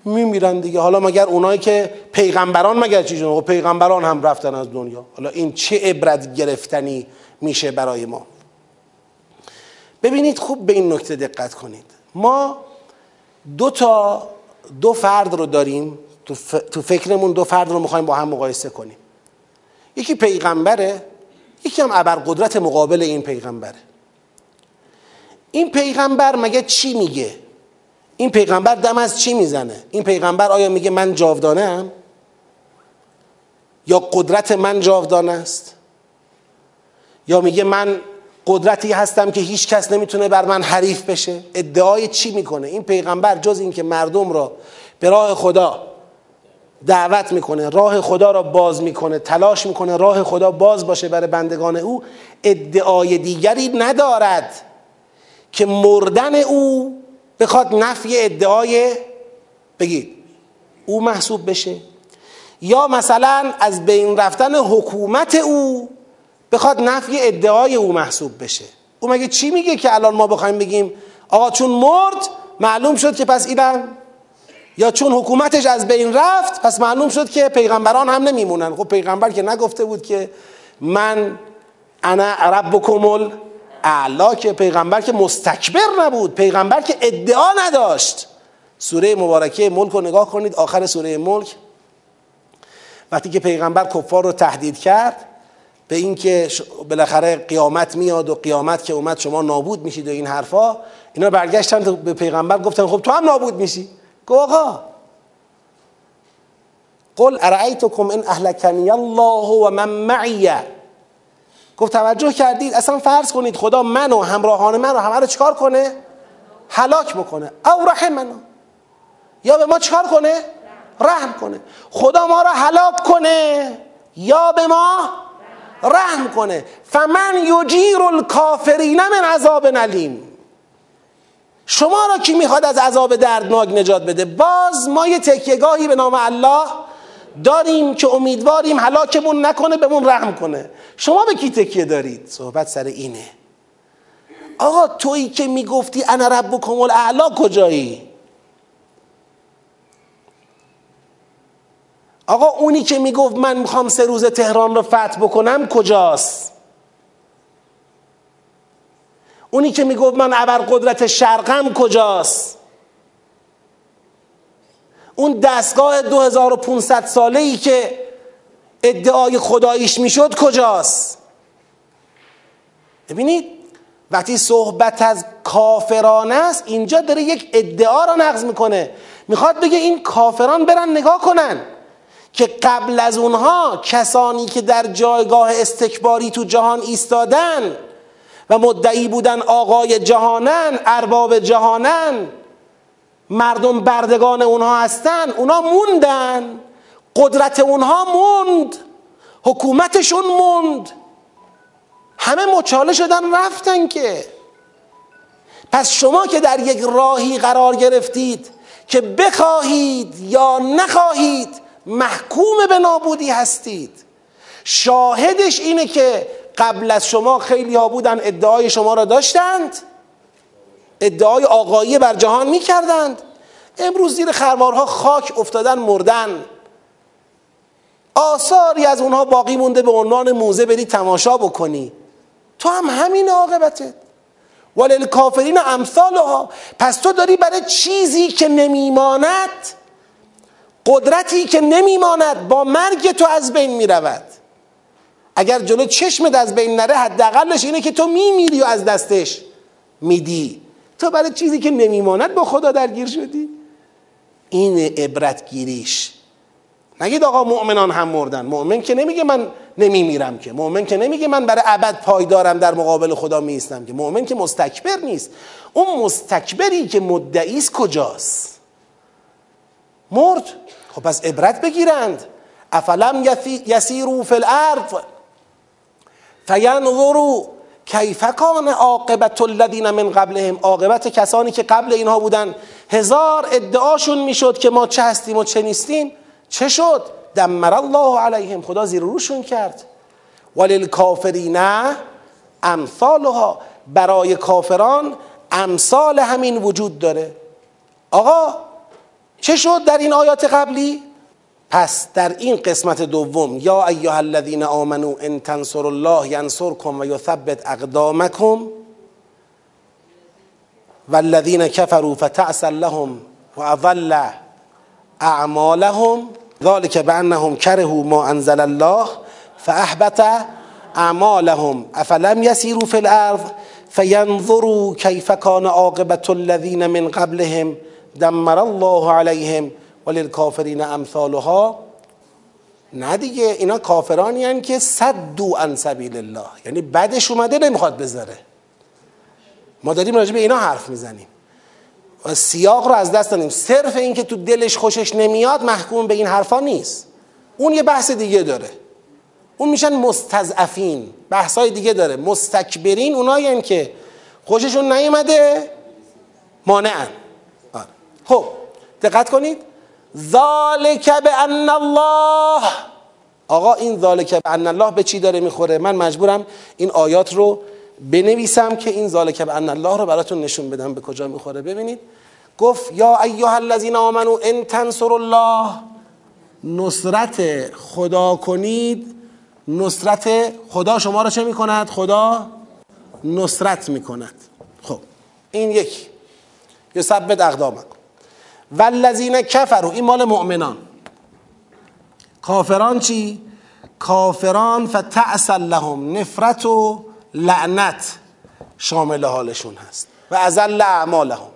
میمیرن دیگه. حالا مگر اونایی که پیغمبران مگر چی خب پیغمبران هم رفتن از دنیا. حالا این چه عبرت گرفتنی میشه برای ما؟ ببینید خوب به این نکته دقت کنید. ما دو تا دو فرد رو داریم. تو فکرمون دو فرد رو می‌خوایم با هم مقایسه کنیم. یکی پیغمبره یکی هم ابرقدرت مقابل این پیغمبره. این پیغمبر مگه چی میگه؟ این پیغمبر دم از چی می‌زنه؟ این پیغمبر آیا میگه من جاودانه ام یا قدرت من جاودانه است؟ یا میگه من قدرتی هستم که هیچ کس نمی‌تونه بر من حریف بشه؟ ادعای چی می‌کنه؟ این پیغمبر جز اینکه مردم را به راه خدا دعوت می‌کنه راه خدا را باز می‌کنه تلاش می‌کنه راه خدا باز باشه برای بندگان او ادعای دیگری ندارد که مردن او بخواد نفی ادعای بگید. او محسوب بشه. یا مثلا از بین رفتن حکومت او بخواد نفی ادعای او محسوب بشه. او مگه چی میگه که الان ما بخوایم بگیم آقا چون مرد معلوم شد که پس اینم یا چون حکومتش از بین رفت پس معلوم شد که پیغمبران هم نمیمونن. خب پیغمبر که نگفته بود که من انا ربکم اعلا که پیغمبر که مستکبر نبود پیغمبر که ادعا نداشت. سوره مبارکه ملک رو نگاه کنید آخر سوره ملک. وقتی که پیغمبر کفار رو تهدید کرد به اینکه بالاخره قیامت میاد و قیامت که اومد شما نابود میشید و این حرفا اینا برگشتن به پیغمبر گفتن خب تو هم نابود میشی. گو آقا. قل ارائیتکم ان اهلکنی الله و من معی؟ گفت توجه کردید اصلا فرض کنید خدا من و همراهان من رو همه رو چکار کنه؟ هلاک بکنه. او رحمنا یا به ما چکار کنه؟ رحم کنه. خدا ما رو هلاک کنه یا به ما رحم کنه. فمن یجیر الکافرین من عذاب نلیم. شما را کی می‌خواد از عذاب دردناک نجات بده؟ باز ما یه تکیهگاهی به نام الله داریم که امیدواریم هلاکمون نکنه بهمون رحم کنه. شما به کی تکیه دارید؟ صحبت سر اینه. آقا تویی که می‌گفتی انا ربکم الاعلا کجایی؟ آقا اونی که می‌گفت من می‌خوام سه روز تهران رو فتح بکنم کجاست؟ اونی که می‌گفت من قدرت شرقم کجاست؟ اون دستگاه 2500 ساله ای که ادعای خداییش می‌شد کجاست؟ ببینید وقتی صحبت از کافران است اینجا داره یک ادعا را نقض می‌کنه. می‌خواد بگه این کافران برن نگاه کنن که قبل از اونها کسانی که در جایگاه استکباری تو جهان ایستادن و مدعی بودن آقای جهانن ارباب جهانن مردم بردگان اونها هستن اونها موندن. قدرت اونها موند. حکومتشون موند. همه مچاله شدن رفتن که. پس شما که در یک راهی قرار گرفتید که بخواهید یا نخواهید محکوم به نابودی هستید. شاهدش اینه که قبل از شما خیلی ها بودن ادعای شما را داشتند. ادعای آقایی بر جهان می کردند امروز زیر خروارها خاک افتادن مردن. آثاری از اونها باقی مونده به عنوان موزه بری تماشا بکنی. تو هم همین عاقبتت وللکافرین امثالها. پس تو داری برای چیزی که نمیماند قدرتی که نمیماند با مرگ تو از بین می‌رود. اگر جلو چشمت از بین نره حداقلش اینه که تو میمیری و از دستش میدی. تو برای چیزی که نمیماند با خدا درگیر شدی. این عبرت گیریش نگید آقا مؤمنان هم مردن. مؤمن که نمیگه من نمیمیرم که. مؤمن که نمیگه من برای ابد پایدارم در مقابل خدا میستم که. مؤمن که مستکبر نیست. اون مستکبری که مدعی است کجاست؟ مرد. خب پس عبرت بگیرند. افلم یسیرو فی الارض. فینظروا. کیف کان عاقبت الذین من قبلهم؟ عاقبت کسانی که قبل اینها بودن. هزار ادعاشون می‌شد که ما چه هستیم و چه نیستیم. چه شد؟ دمر الله علیهم. خدا زیر روشون کرد. وللکافرین امثالها. برای کافران امثال همین وجود داره. آقا چه شد در این آیات قبلی؟ پس در این قسمت دوم یا ایها الذین آمنو ان تنصروا الله ینصرکم و یثبت اقدامکم والذین کفروا فتعسا لهم و اضل اعمالهم ذلك بانهم كرهوا ما انزل الله فاحبط اعمالهم. افلم يسيروا في الارض فينظروا كيف كان عاقبه الذين من قبلهم دمر الله عليهم وللكافرين امثالها؟ نه دیگه اینا کافرانی هن که صدو عن سبیل الله. یعنی بدش اومده نمی‌خواد بذاره. ما داریم راجع به اینا حرف می‌زنیم. و سیاق رو از دست دادیم. صرف این که تو دلش خوشش نمیاد محکوم به این حرفا نیست. اون یه بحث دیگه داره. اون میشن مستضعفین. بحثای دیگه داره. مستکبرین اونایی که خوششون نیومده مانعن. آره. خب دقت کنید. ذالک به ان الله. آقا این ذالک به ان الله به چی داره می‌خوره؟ من مجبورم این آیات رو بنویسم که این ذالک به ان الله رو براتون نشون بدم به کجا می‌خوره. ببینید. گفت یا ایها الذین آمنو ان تنصروا الله. نصرت خدا کنید. نصرت خدا شما را چه می‌کند؟ خدا نصرت می‌کند. خب این یک. یثبت اقدامکم. والذین کفروا این مال مؤمنان. کافران چی؟ کافران فتعسل لهم نفرت و لعنت شامل حالشون هست و ازل اعمالهم.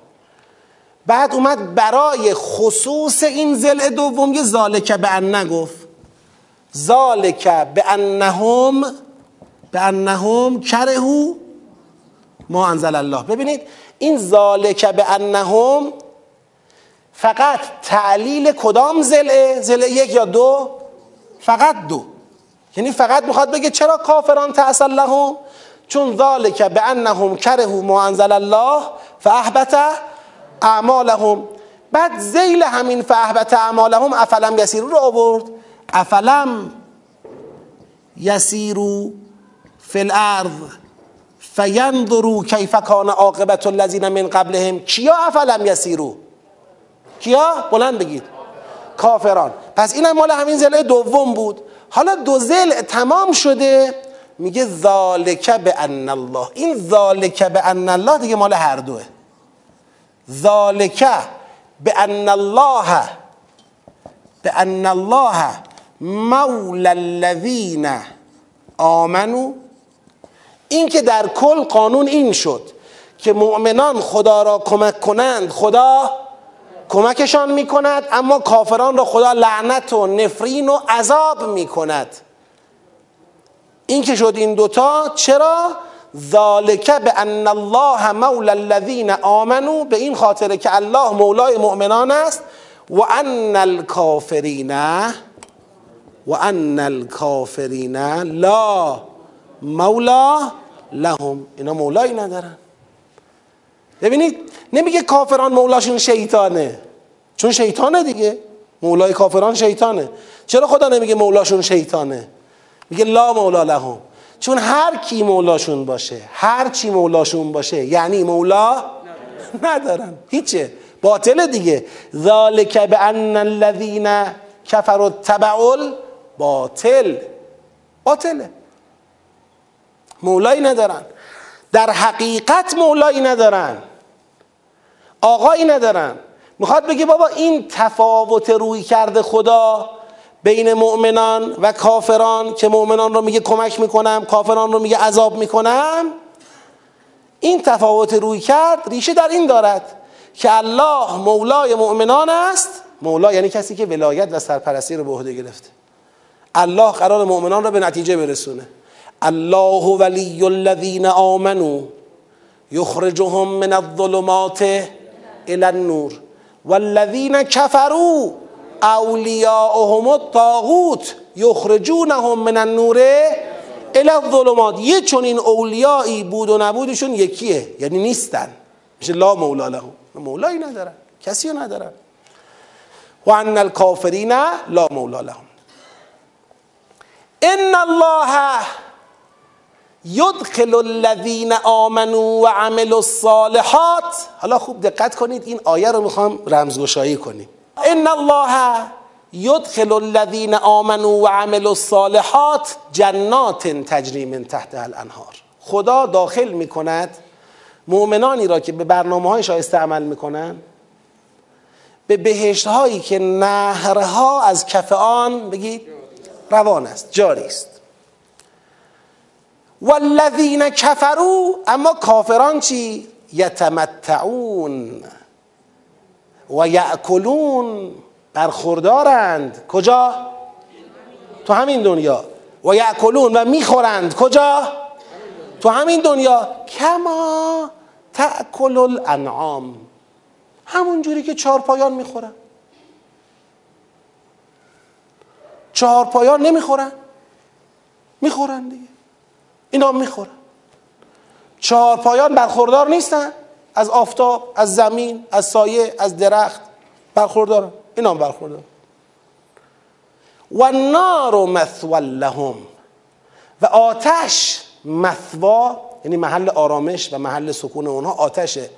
بعد اومد برای خصوص این زل دوم یه ذالک به ان نگفت ذالک به انهم به انهم کرهو ما انزل الله. ببینید این ذالک به انهم فقط تعلیل کدام زله زله یک یا دو؟ فقط دو. یعنی فقط می‌خواد بگه چرا کافران تأصل لهم چون ذالک به انهم کرهو ما انزل الله فاحبت اعمالهم. بعد زیل همین فاحبت اعمالهم افلم یسیرو رو آورد. افلم یسیرو فی الارض فینظرو کیف کان عاقبت الذین من قبلهم. کیا افلم یسیرو؟ کیا؟ بلند بگید. کافران. پس این هم مال همین زل دوم بود. حالا دو زل تمام شده. میگه ذالک به ان الله. این ذالک به ان الله دیگه مال هر دوه. ذالک به ان الله. به ان الله مولا الذین آمنو این که در کل قانون این شد که مؤمنان خدا را کمک کنند. خدا کمکشان می‌کند اما کافران را خدا لعنت و نفرین و عذاب می‌کند. این که شد این دوتا چرا؟ ذالک به ان الله مولا الذین آمنو به این خاطر که الله مولای مؤمنان است. و ان الکافرین و ان الکافرین لا مولا لهم. اینا مولایی ندارن. ببینید نمیگه کافران مولاشون شیطانه. چون شیطانه دیگه. مولای کافران شیطانه. چرا خدا نمیگه مولاشون شیطانه؟ میگه لا مولا لهم. چون هر کی مولاشون باشه هر چی مولاشون باشه یعنی مولا ندارن. هیچه. باطله دیگه. ذالک به ان الذین کفروا تبعل باطل باطله. مولایی ندارن. در حقیقت مولایی ندارن. آقایی ندارن. می‌خواد بگه بابا این تفاوت روی کرده خدا بین مؤمنان و کافران که مؤمنان رو میگه کمک می‌کنم کافران رو میگه عذاب می‌کنم این تفاوت روی کرد ریشه در این دارد که الله مولای مؤمنان است. مولا یعنی کسی که ولایت و سرپرستی رو به عهده گرفته. الله قرار مؤمنان را به نتیجه برسونه. الله ولی الذین آمنوا یخرجهم من الظلمات الى النور. والذین کفروا اولیاءهم الطاغوت یخرجونهم من النور الى الظلمات. یه چون این اولیایی بود و نبودشون یکیه یعنی نیستن. میشه لا مولا لهم. مولایی ندارن کسی ندارن. و ان الکافرین لا مولا لهم. ان الله یدخل الذین آمنوا و عملوا الصالحات. حالا خوب دقت کنید این آیه رو می‌خوام رمزگشایی کنیم. ان الله یدخل الذین آمنوا و عملوا الصالحات جنات تجری من تحتها الانهار. خدا داخل می‌کند مؤمنانی را که به برنامه های شایسته عمل می‌کنن به بهشت هایی که نهرها از کف آن بگید روان است جاری است. والذین کفروا اما کافران چی؟ یتمتعون و یأکلون برخوردارند. کجا؟ تو همین دنیا. و یأکلون و می‌خورند. کجا؟ تو همین دنیا. کما تأکل الانعام. همون جوری که چهار پایان می‌خورن. چهار پایان نمی‌خورن. می‌خورن دیگه. اینا می‌خورن. چهار پایان برخوردار نیستن. از آفتاب از زمین از سایه از درخت برخوردارن. اینا هم برخوردار و نار مثوى لهم. و آتش مثوا یعنی محل آرامش و محل سکون اونها آتشه.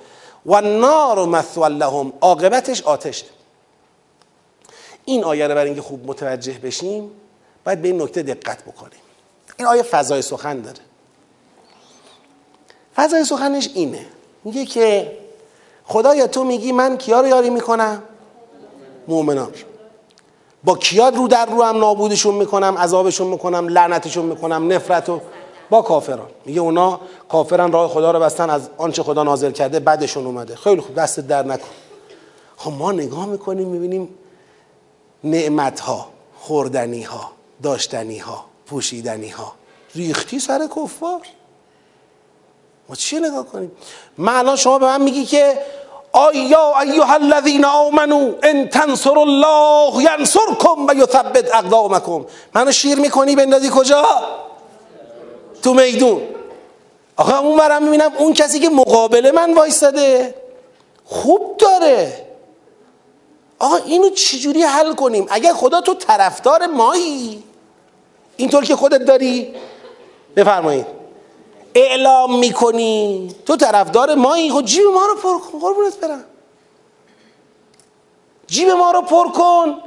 و نار مثوى لهم. عاقبتش آتشه. این آیه رو برای اینکه خوب متوجه بشیم باید به این نکته دقت بکنیم. این آیه فضای سخن داره. فضای سخنش اینه. میگه که خدایا تو میگی من کیا رو یاری می‌کنم؟ مؤمنان. با کیا رو در رو هم نابودشون می‌کنم عذابشون می‌کنم لعنتشون می‌کنم نفرت و با کافران. میگه اونا کافران راه خدا رو بستن از آنچه خدا نازل کرده بعدشون اومده. خیلی خوب دست در نکن. خب ما نگاه می‌کنیم می‌بینیم نعمت ها خوردنی ها داشتنی ها پوشیدنی ها ریختی سر کفار. ما چی نگاه کنیم؟ من الان شما به من میگی که آیا ایها الذین آمنو ان تنصر الله ینصرکم و یثبت اقدامکم. منو شیر می‌کنی بندازی کجا؟ تو میدون. آخه اون برم می‌بینم اون کسی که مقابل من وایستاده. خوب داره. آقا اینو چجوری حل کنیم؟ اگر خدا تو طرفدار مایی اینطور که خودت داری بفرمایید. اعلام می‌کنی؟ تو طرفدار مایی؟ خود خب جیب ما رو پر کن قربونت برم. جیب ما رو پر کن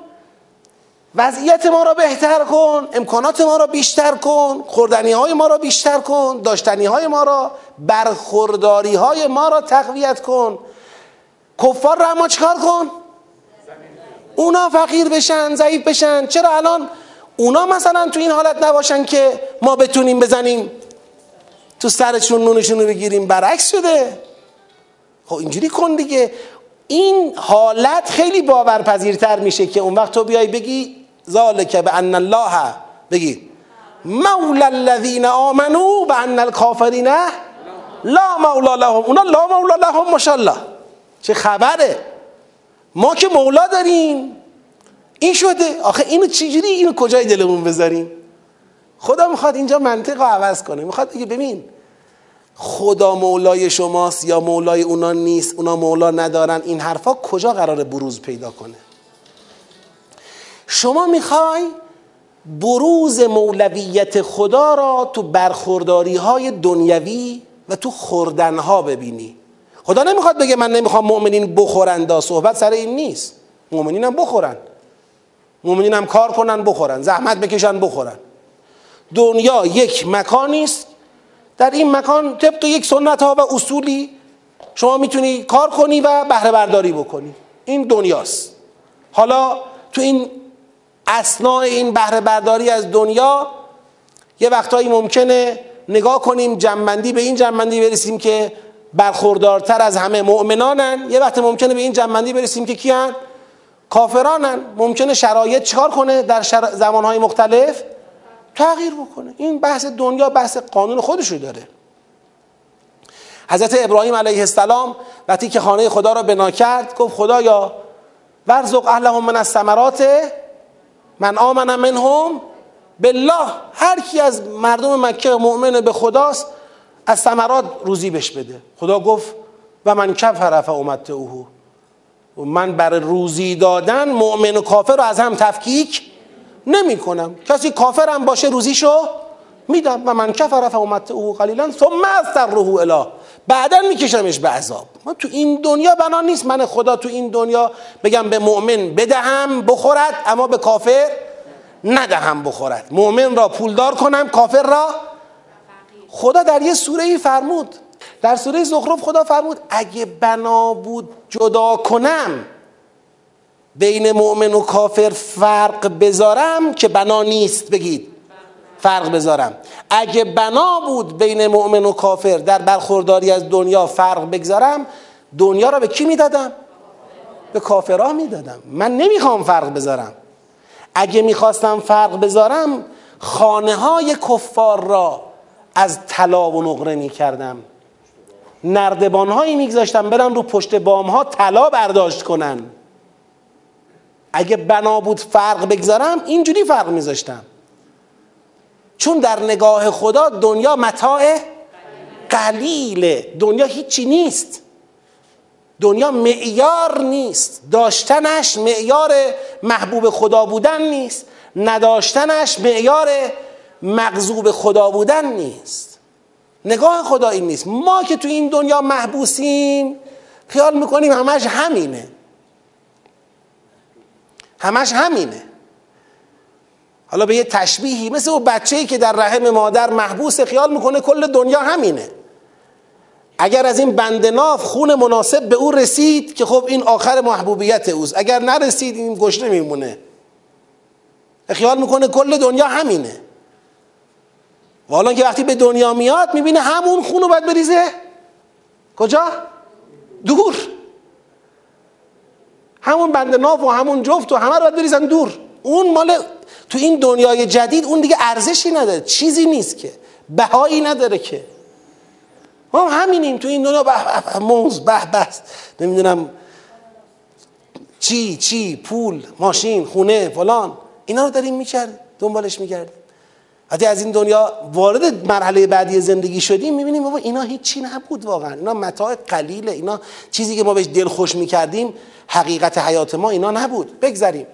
وضعیت ما رو بهتر کن امکانات ما رو بیشتر کن خوردنی های ما رو بیشتر کن داشتنی های ما رو برخورداری های ما رو تقویت کن. کفار رو اما چکار کن؟ اونا فقیر بشن ضعیف بشن. چرا الان اونا مثلا تو این حالت نباشن که ما بتونیم بزنیم؟ تو سرشون نونشون رو بگیریم برعکس شده. خب اینجوری کن دیگه. این حالت خیلی باورپذیرتر میشه که اون وقت تو بیای بگی ذالک به ان الله. بگی مولا الذین آمنو به ان لا مولا لهم. اونا لا مولا لهم ماشاءالله. چه خبره. ما که مولا داریم. این شده. آخه اینو چجوری اینو کجای دلمون بذاریم؟ خدا می‌خواد اینجا منطق رو عوض کنه. می‌خواد دیگه ببین خدا مولای شماست یا مولای اونا نیست اونا مولا ندارن این حرفا کجا قرار بروز پیدا کنه؟ شما می‌خوای بروز مولویت خدا را تو برخورداری های دنیوی و تو خوردن ها ببینی. خدا نمی‌خواد بگه من نمی‌خوام مؤمنین بخورن دا صحبت سر این نیست. مؤمنین هم بخورن. مؤمنین هم کار کنن بخورن. زحمت بکشن بخورن. دنیا یک مکانی است. در این مکان طبق یک سنت ها و اصولی شما می‌تونی کار کنی و بهره برداری بکنی. این دنیاست. حالا تو این اسناع این بهره برداری از دنیا یه وقتهایی ممکنه نگاه کنیم جنبندی به این جنبندی برسیم که برخوردارتر از همه مؤمنانن. یه وقت ممکنه به این جنبندی برسیم که کیان؟ کافرانن. ممکنه شرایط چکار کنه در شر... زمانهای مختلف؟ تغییر بکنه. این بحث دنیا بحث قانون خودشو داره. حضرت ابراهیم علیه السلام وقتی که خانه خدا را بنا کرد گفت خدایا ورزق اهلهم من الثمرات من آمن منهم. بالله هر کی از مردم مکه مؤمن به خداست از ثمرات روزی بش بده. خدا گفت و من کفر فامت اوهو من برای روزی دادن مؤمن و کافر رو از هم تفکیک نمی کنم کسی کافرم باشه روزیشو میدم و من کفر فامت او قلیلا ثم روح اله. بعدا میکشمش به عذاب. ما تو این دنیا بنا نیست. من خدا تو این دنیا بگم به مؤمن بدهم بخورد اما به کافر ندهم بخورد. مؤمن را پولدار کنم کافر را خدا در یه سوره ای فرمود. در سوره زخرف خدا فرمود اگه بنا بود جدا کنم بین مؤمن و کافر فرق بذارم که بنا نیست بگید. فرق بذارم. اگه بنا بود بین مؤمن و کافر در برخورداری از دنیا فرق بگذارم دنیا را به کی می‌دادم؟ به کافرها می‌دادم. من نمی‌خوام فرق بذارم. اگه می‌خواستم فرق بذارم خانه های کفار را از طلا و نقره می‌کردم. نردبان هایی میگذاشتم برن رو پشت بام ها طلا برداشت کنن. اگه بنا بود فرق بگذارم اینجوری فرق میذاشتم. چون در نگاه خدا دنیا متاع قلیله. دنیا هیچی نیست. دنیا معیار نیست. داشتنش معیار محبوب خدا بودن نیست. نداشتنش معیار مغضوب خدا بودن نیست. نگاه خدا این نیست. ما که تو این دنیا محبوسیم خیال می‌کنیم همش همینه. همش همینه. حالا به یه تشبیهی مثل اون بچه‌ای که در رحم مادر محبوس خیال می‌کنه کل دنیا همینه. اگر از این بند ناف خون مناسب به او رسید که خب این آخر محبوبیت اوست. اگر نرسید این گشنه میمونه. خیال می‌کنه کل دنیا همینه. و حالا که وقتی به دنیا میاد می‌بینه همون خون رو باید بریزه. کجا؟ دور. همون بند ناف و همون جفت و همه رو بریزن دور. اون مال تو این دنیای جدید اون دیگه ارزشی نداره چیزی نیست که بهایی نداره که. ما همینیم تو این دنیا به به موز به بس نمی‌دونم چی چی پول ماشین خونه فلان. اینا رو داریم می‌کرد دنبالش می‌کردیم. وقتی از این دنیا وارد مرحله بعدی زندگی شدیم می‌بینیم بابا اینا هیچی نبود واقعا. اینا متاع قلیله اینا چیزی که ما بهش دل خوش می‌کردیم حقیقت حیات ما اینا نبود. بگذریم.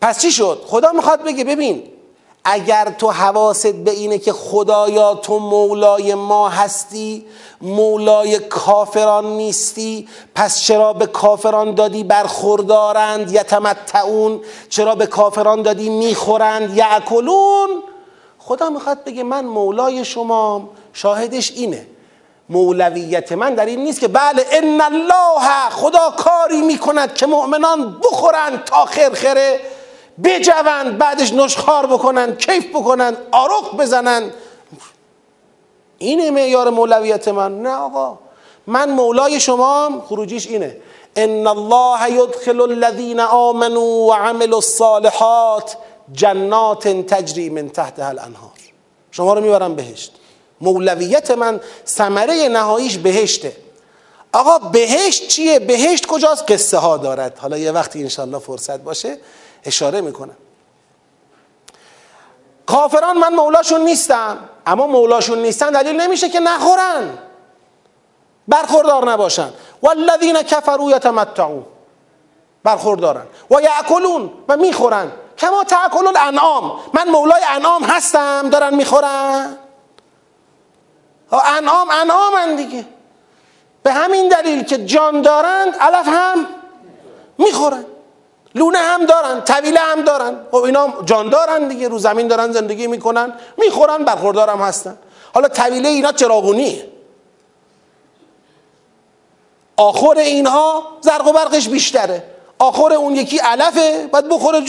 پس چی شد؟ خدا می‌خواد بگه ببین اگر تو حواست به اینه که خدایا تو مولای ما هستی مولای کافران نیستی پس چرا به کافران دادی برخوردارند؟ یتمتعون. چرا به کافران دادی می‌خورند؟ یعکلون خدا می‌خواد بگه من مولای شما شاهدش اینه. مولویت من در این نیست که بله ان الله خدا کاری می‌کند که مؤمنان بخورند تا خرخره بجوند بعدش نشخار بکنن کیف بکنن آرق بزنن اینه معیار مولویت من. نه آقا من مولای شما خروجیش اینه. ان الله یدخل الذین آمنوا وعملوا الصالحات جنات تجری من تحتها الانهار. شما رو می‌برم بهشت. مولویت من ثمره نهاییش بهشته. آقا بهشت چیه؟ بهشت کجاست؟ قصه ها دارد. حالا یه وقتی انشالله فرصت باشه اشاره می‌کنم. کافران من مولاشون نیستم اما مولاشون نیستن دلیل نمیشه که نخورن. برخوردار نباشن. والذین کفروا یتمتعون. برخوردارن. و یاکلون و می‌خورن. کما تاکل الانعام. من مولای انعام هستم دارن می‌خورن. انعام انعامن دیگه. به همین دلیل که جان دارند علف هم می‌خورن. لونه هم دارن طویله هم دارن. خب اینا جان دارن دیگه رو زمین دارن زندگی می‌کنن می‌خورن برخوردارم هستن. حالا طویله اینا چراغونیه. آخر اینها زرق و برقش بیشتره. آخر اون یکی علفه باید بخوره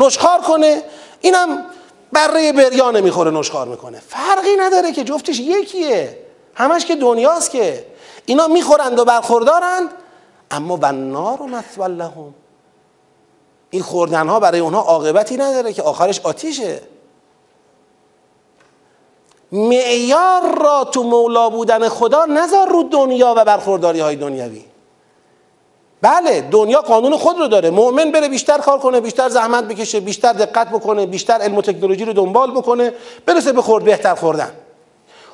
نشخار کنه. اینم بره بریانه می‌خوره نشخار می‌کنه. فرقی نداره که جفتش یکیه. همش که دنیاست که. اینا می‌خورند و برخوردارند اما و نار و لهم. این خوردن ها برای اونها عاقبتی نداره که آخرش آتیشه. معیار را تو مولا بودن خدا نذار رو دنیا و برخورداری های دنیوی بله دنیا قانون خود رو داره. مؤمن بره بیشتر کار کنه بیشتر زحمت بکشه بیشتر دقت بکنه بیشتر علم و تکنولوژی رو دنبال بکنه برسه به خورد بهتر خوردن.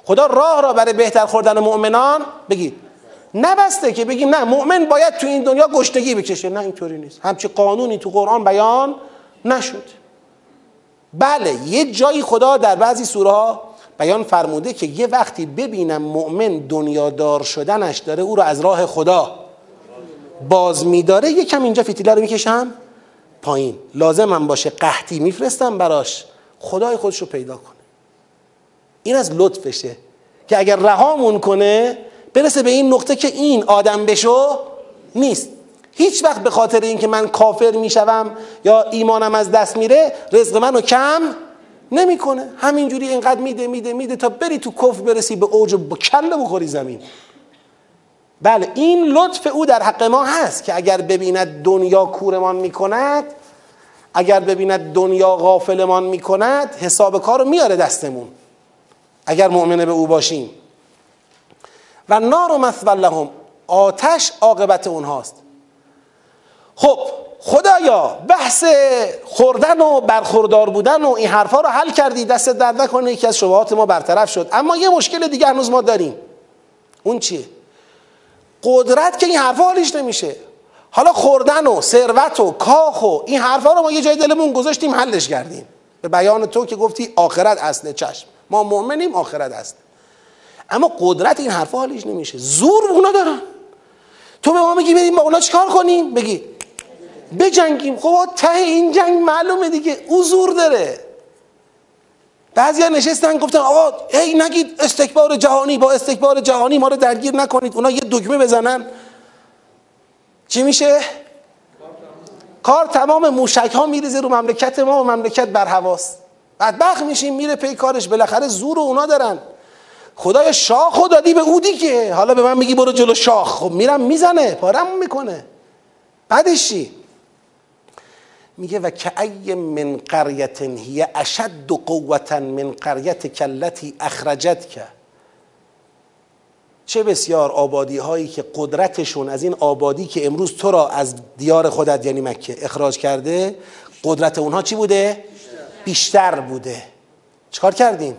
خدا راه را برای بهتر خوردن مؤمنان بگید نبسته که بگیم نه مؤمن باید تو این دنیا گشتگی بکشه. نه اینطوری نیست. همچی قانونی تو قرآن بیان نشد. بله یه جایی خدا در بعضی سوره بیان فرموده که یه وقتی ببینم مؤمن دنیادار شدنش داره او رو از راه خدا باز میداره یکم اینجا فتیله رو می‌کشم پایین. لازم هم باشه قحطی میفرستم براش. خدای خودش رو پیدا کنه. این از لطفشه که اگر رهامون کنه برسه به این نقطه که این آدم بشو نیست. هیچ وقت به خاطر اینکه من کافر می‌شوم یا ایمانم از دست میره رزق منو کم نمی‌کنه. همینجوری اینقدر میده میده میده تا بری تو کفر برسی به اوج با کله بخوری زمین. بله این لطف او در حق ما هست که اگر ببیند دنیا کورمان می‌کند اگر ببیند دنیا غافلمان می‌کند حساب کار رو میاره دستمون. اگر مؤمنه به او باشیم. و نار و مثول لهم آتش عاقبت اونهاست. خب خدایا بحث خوردن و برخوردار بودن و این حرفا رو حل کردی دست درد نکنه یکی از شبهات ما برطرف شد. اما یه مشکل دیگه هنوز ما داریم. اون چیه؟ قدرت که این حرفا حالیش نمیشه. حالا خوردن و ثروت و کاخ و این حرفا رو ما یه جای دلمون گذاشتیم حلش کردیم. به بیان تو که گفتی آخرت اصله چشم. ما مؤمنیم آخرت است اما قدرت این حرفا حالیش نمیشه. زور اونا دارن. تو به ما میگی بریم با اونا چیکار کنیم؟ بگی بجنگیم. خب ته این جنگ معلومه دیگه. او زور داره. بعضیا نشستن گفتن آقا ای نگید استکبار جهانی با استکبار جهانی ما رو درگیر نکنید اونا یه دکمه بزنن. چی میشه؟ کار تمام موشک ها میریزه رو مملکت ما و مملکت بر حواست بدبخت میشیم میره پی کارش بالاخره زور و اونا دارن. خدای شاخ دادی به او دیگه حالا به من میگی برو جلو شاخ. خب میرم می‌زنه پارم می‌کنه. بعدش چی؟ میگه و که ای من قریت هی اشد قوتا من قریت کلتی اخرجت که چه بسیار آبادی هایی که قدرتشون از این آبادی که امروز تو را از دیار خودت یعنی مکه اخراج کرده قدرت اونها چی بوده؟ بیشتر بوده. چکار کردیم؟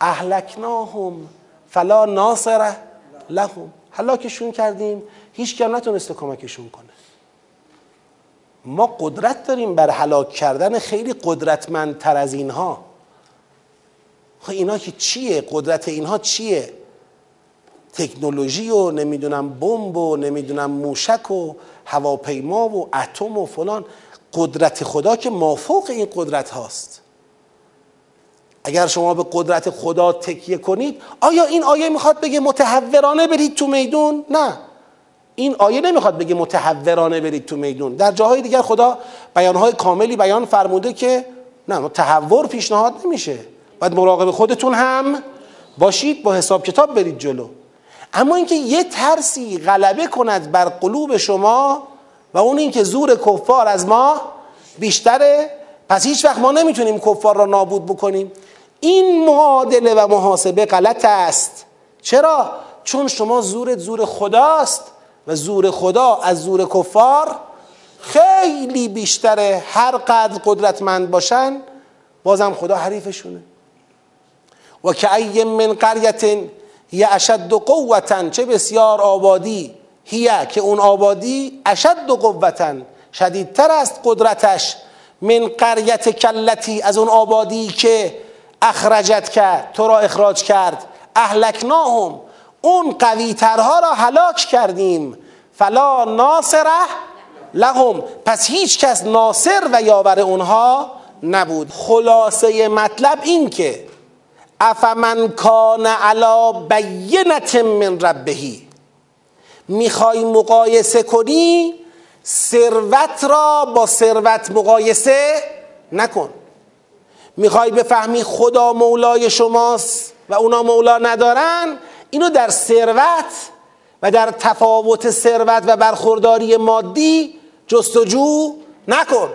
اهلکناهم فلا ناصر لهم. هلاکشون کردیم. هیچ کم نتونسته کمکشون کنه. ما قدرت داریم بر هلاک کردن خیلی قدرتمندتر از اینها. خب اینا که چیه؟ قدرت اینها چیه؟ تکنولوژی و نمی‌دونم بمب و نمی‌دونم موشک و هواپیما و اتم و فلان. قدرت خدا که مافوق این قدرت هاست. اگر شما به قدرت خدا تکیه کنید آیا این آیه می‌خواد بگه متحورانه برید تو میدون؟ نه. این آیه نمی‌خواد بگه متحورانه برید تو میدون. در جاهای دیگر خدا بیانهای کاملی بیان فرموده که نه تحور پیشنهاد نمیشه. باید مراقب خودتون هم باشید با حساب کتاب برید جلو. اما اینکه یه ترسی غلبه کند بر قلوب شما و اون اینکه زور کفار از ما بیشتره پس هیچ وقت ما نمی‌تونیم کفار را نابود بکنیم. این معادله و محاسبه غلط است. چرا؟ چون شما زورت زور خداست. و زور خدا از زور کفار خیلی بیشتره هر قدر قدرتمند باشن بازم خدا حریفشونه. و که ای من قریت یه اشد قوتا چه بسیار آبادی هیه که اون آبادی اشد قوتا شدیدتر است قدرتش من قریت کلتی از اون آبادی که اخرجت کرد تو را اخراج کرد اهلکناهم. اون قوی ترها را هلاک کردیم. فلا ناصره لهم. پس هیچ کس ناصر و یاور اونها نبود. خلاصه مطلب این که افمن کان علا بینت من ربهی می‌خوای مقایسه کنی؟ ثروت را با ثروت مقایسه نکن. می‌خوای بفهمی خدا مولای شماست و اونا مولا ندارن؟ اینو در ثروت و در تفاوت ثروت و برخورداری مادی جستجو نکن.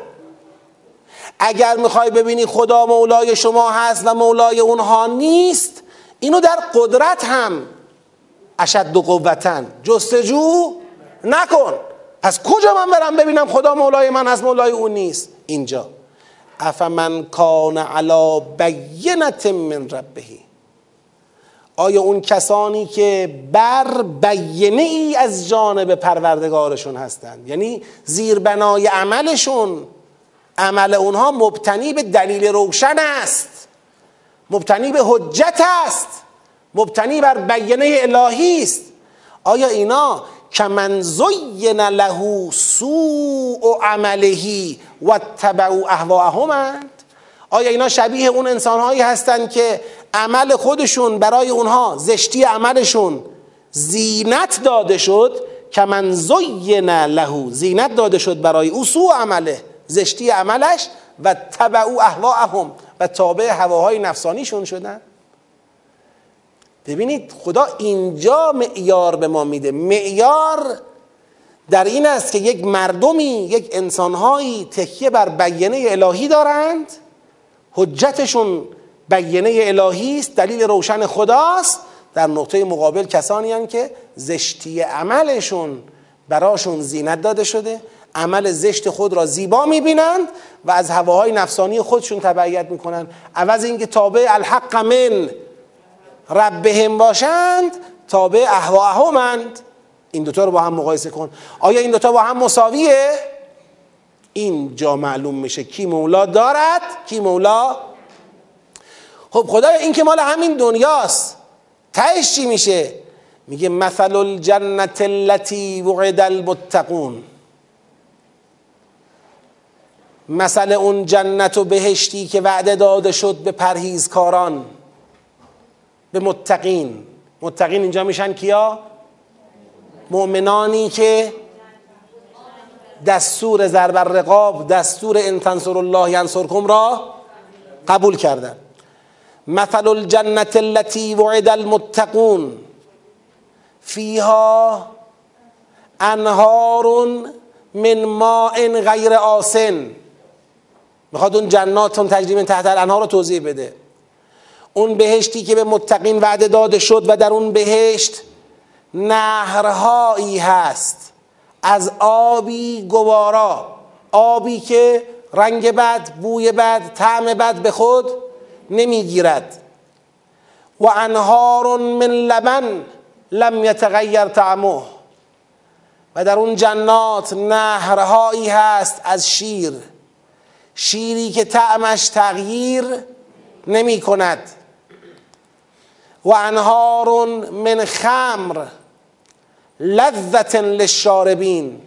اگر می‌خوای ببینی خدا مولای شما هست و مولای اونها نیست اینو در قدرت هم اشد و قوتن جستجو نکن. پس کجا من برم ببینم خدا مولای من هست مولای اون نیست؟ اینجا. افمن کان علا بینت من ربهی آیا اون کسانی که بر بینه ای از جانب پروردگارشون هستند؟ یعنی زیربنای عملشون عمل اونها مبتنی به دلیل روشن است مبتنی به حجت است مبتنی بر بینه الهی است. آیا اینا کمن زین له سوء عملهی و تبعوا اهواءهمند آیا اینا شبیه اون انسانهایی هستند که عمل خودشون برای اونها زشتی عملشون زینت داده شد؟ که من زین له زینت داده شد برای او سوء عمله زشتی عملش و تبعو اهواهم و تابع هواهای نفسانیشون شدن. ببینید خدا اینجا معیار به ما میده. معیار در این است که یک مردمی یک انسانهایی تکیه بر بیانه الهی دارند حجتشون بیانه الهی است دلیل روشن خداست. در نقطه مقابل کسانی هستند که زشتی عملشون براشون زینت داده شده عمل زشت خود را زیبا می‌بینند و از هواهای نفسانی خودشون تبعیت می‌کنند. عوض اینکه تابع الحق من ربهم باشند تابع اهواهمند این دوتا رو با هم مقایسه کن. آیا این دوتا با هم مساویه؟ اینجا معلوم میشه کی مولا دارد کی مولا؟ خب خدا این که مال همین دنیاست. تهش چی میشه؟ میگه مثل الجنت التي وعد المتقون. مثل اون جنت و بهشتی که وعده داده شد به پرهیزکاران به متقین. متقین اینجا میشن کیا؟ مؤمنانی که دستور ضرب رقاب دستور ان تنصر الله ینصرکم را قبول کردن. مثل الجنت التي وعد المتقون. فیها انهار من ماء غیر آسن. می‌خواد اون جنات اون تجریم تحت الانهار رو توضیح بده. اون بهشتی که به متقین وعده داده شد و در اون بهشت نهرهایی هست. از آبی گوارا آبی که رنگ بد بوی بد طعم بد به خود نمی‌گیرد. و انهار من لبن لم یتغیر طعمه. و در اون جنات نهرهایی هست از شیر شیری که طعمش تغییر نمی کند و انهار من خمر لذت للشاربین.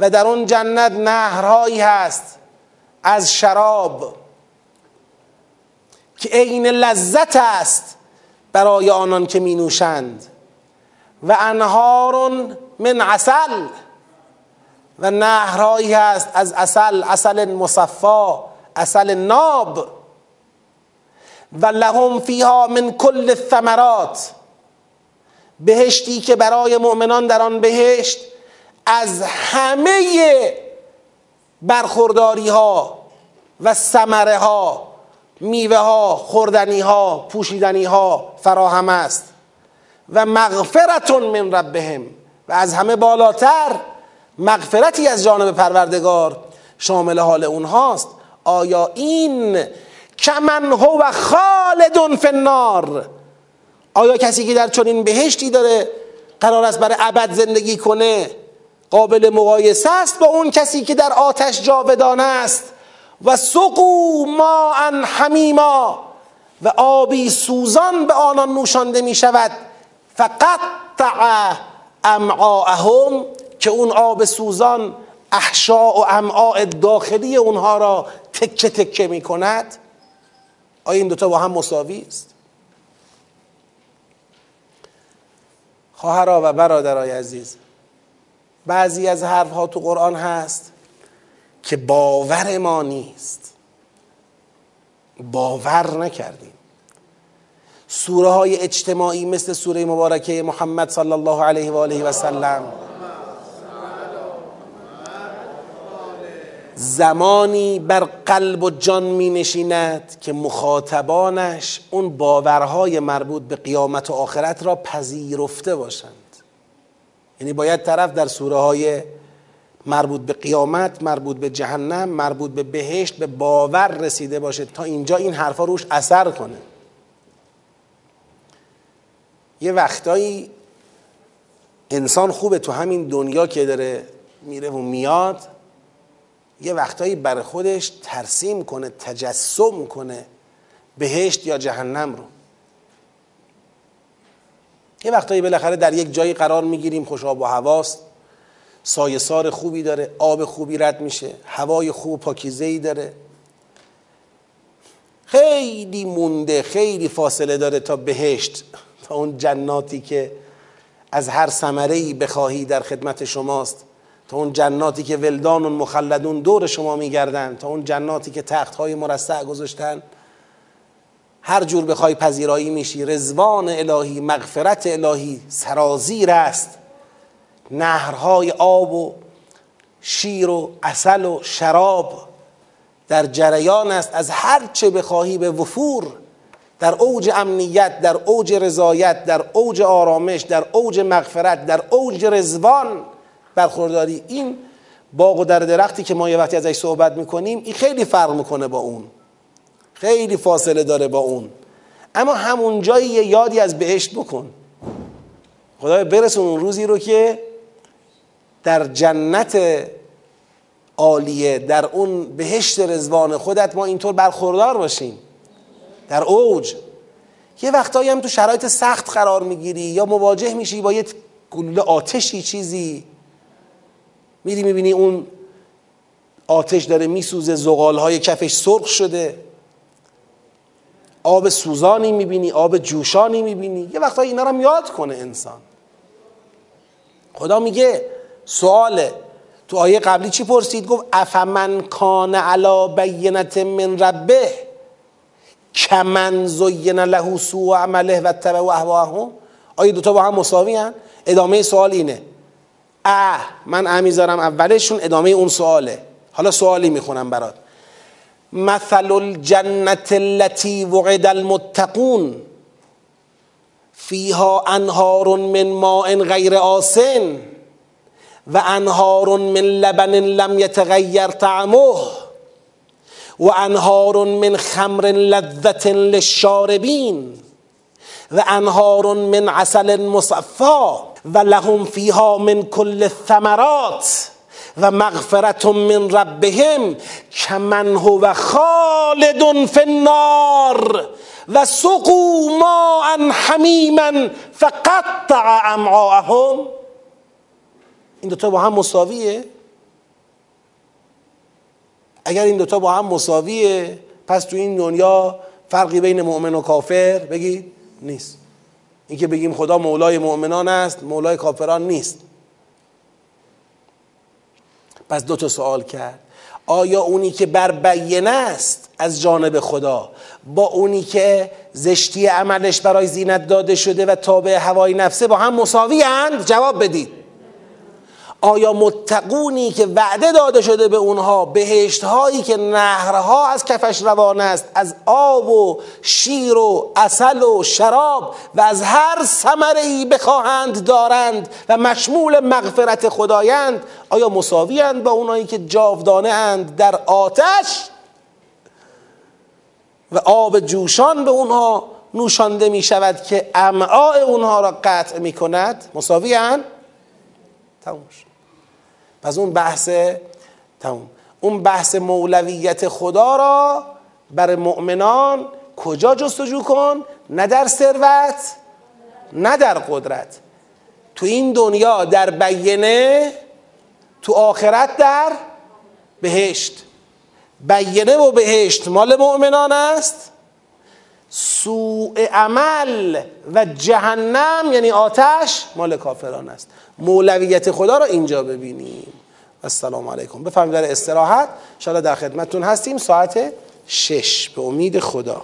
و در اون جنت نهرهایی هست از شراب که عین لذت است برای آنان که می نوشند. و انهار من عسل. و نهرهایی هست از اصل اصل مصفا اصل ناب. و لهم فیها من کل الثمرات. بهشتی که برای مؤمنان در آن بهشت از همه برخورداری ها و ثمره ها میوه ها خوردنی ها پوشیدنی ها فراهم است. و مغفرتون من ربهم. و از همه بالاتر مغفرتی از جانب پروردگار شامل حال اونهاست. آیا این کمن هو خالدون فی النار؟ آیا کسی که در چنین بهشتی داره قرار است برای ابد زندگی کنه قابل مقایسه است با اون کسی که در آتش جاودانه است؟ و سقو ما ان حمیما و آبی سوزان به آنان نوشانده می شود فقط امعاءهم که اون آب سوزان احشاء و امعاء داخلی اونها را تکه تکه می کند آیا این دوتا با هم مساوی است؟ خواهرها و برادرای عزیز بعضی از حرف ها تو قرآن هست که باور ما نیست. باور نکردیم. سوره های اجتماعی مثل سوره مبارکه محمد صلی الله علیه و آله و سلم زمانی بر قلب و جان می نشیند که مخاطبانش اون باورهای مربوط به قیامت و آخرت را پذیرفته باشند. یعنی باید طرف در سوره های مربوط به قیامت مربوط به جهنم مربوط به بهشت به باور رسیده باشه تا اینجا این حرفا روش اثر کنه. یه وقتایی انسان خوبه تو همین دنیا که داره میره و میاد یه وقتایی برای خودش ترسیم کنه تجسم کنه بهشت یا جهنم رو. یه وقتایی بالاخره در یک جایی قرار می‌گیریم خوش آب و هواست. سایه سار خوبی داره آب خوبی رد میشه هوای خوب پاکیزه ای داره. خیلی مونده خیلی فاصله داره تا بهشت تا اون جناتی که از هر ثمره ای بخواهی در خدمت شماست. تا اون جناتی که ولدان و مخلدون دور شما میگردن تا اون جناتی که تخت های مرصع گذاشتن هر جور بخوای پذیرایی میشی. رزوان الهی مغفرت الهی سرازیر است. نهرهای آب و شیر و اصل و شراب در جریان است. از هر چه بخواهی به وفور در اوج امنیت در اوج رضایت در اوج آرامش در اوج مغفرت در اوج رزوان برخورداری. این باغ و در درختی که ما یه وقتی ازش صحبت می‌کنیم این خیلی فرق می‌کنه با اون. خیلی فاصله داره با اون. اما همون جایی یه یادی از بهشت بکن. خدای برسون اون روزی رو که در جنت عالیه در اون بهشت رزوان خودت ما اینطور برخوردار باشیم. در اوج. یه وقتایی هم تو شرایط سخت قرار می‌گیری یا مواجه میشی با یه گلوله آتشی چیزی. میری می‌بینی اون آتش داره میسوزه زغال های کفش سرخ شده. آب سوزانی می‌بینی آب جوشانی می‌بینی. یه وقتا اینا رو یاد کنه انسان. خدا میگه سواله تو آیه قبلی چی پرسید؟ گفت افمن کان علا بینت من ربه؟ کمن زین له سوء عمله و تبع اهواهم آیه دوتا با هم مساوی هن؟ ادامه سوال اینه. اه من اه اولشون ادامه اون سواله. حالا سوالی می‌خونم برات. مثل الجنت التي وعد المتقون. فيها انهار من ماء غیر آسن و انهار من لبن لم يتغير طعمه و انهار من خمر لذت للشاربین. و انهار من عسل مصفا و لهم فیها من کل الثمرات و مغفرت من ربهم کمن هو خالد فی النار و سقوا ماء حمیما فقطع امعاءهم. این دوتا با هم مساویه؟ اگر این دوتا با هم مساویه پس تو این دنیا فرقی بین مؤمن و کافر بگید؟ نیست. اینکه بگیم خدا مولای مؤمنان است مولای کافران نیست. پس دو تا سوال کرد. آیا اونی که بر بینه است از جانب خدا با اونی که زشتی عملش برای زینت داده شده و تابع هوای نفسه با هم مساوی اند؟ جواب بدید. آیا متقونی که وعده داده شده به اونها بهشت هایی که نهرها از کفش روان است از آب و شیر و اصل و شراب و از هر ثمره ای بخواهند دارند و مشمول مغفرت خدایند آیا مساوی با اونایی که جاودانه اند در آتش؟ و آب جوشان به اونها نوشانده می شود که امعاء اونها را قطع می کند مساوی اند تموم پس اون بحث تموم. اون بحث مولویت خدا را برای مؤمنان کجا جستجو کن؟ نه در ثروت نه در قدرت. تو این دنیا در بینه تو آخرت در بهشت. بینه و بهشت مال مؤمنان است. سوء عمل و جهنم یعنی آتش مال کافران است. مولویت خدا را اینجا ببینیم. السلام علیکم. بفهمید در استراحت. شاید در خدمتتون هستیم. ساعت شش. به امید خدا.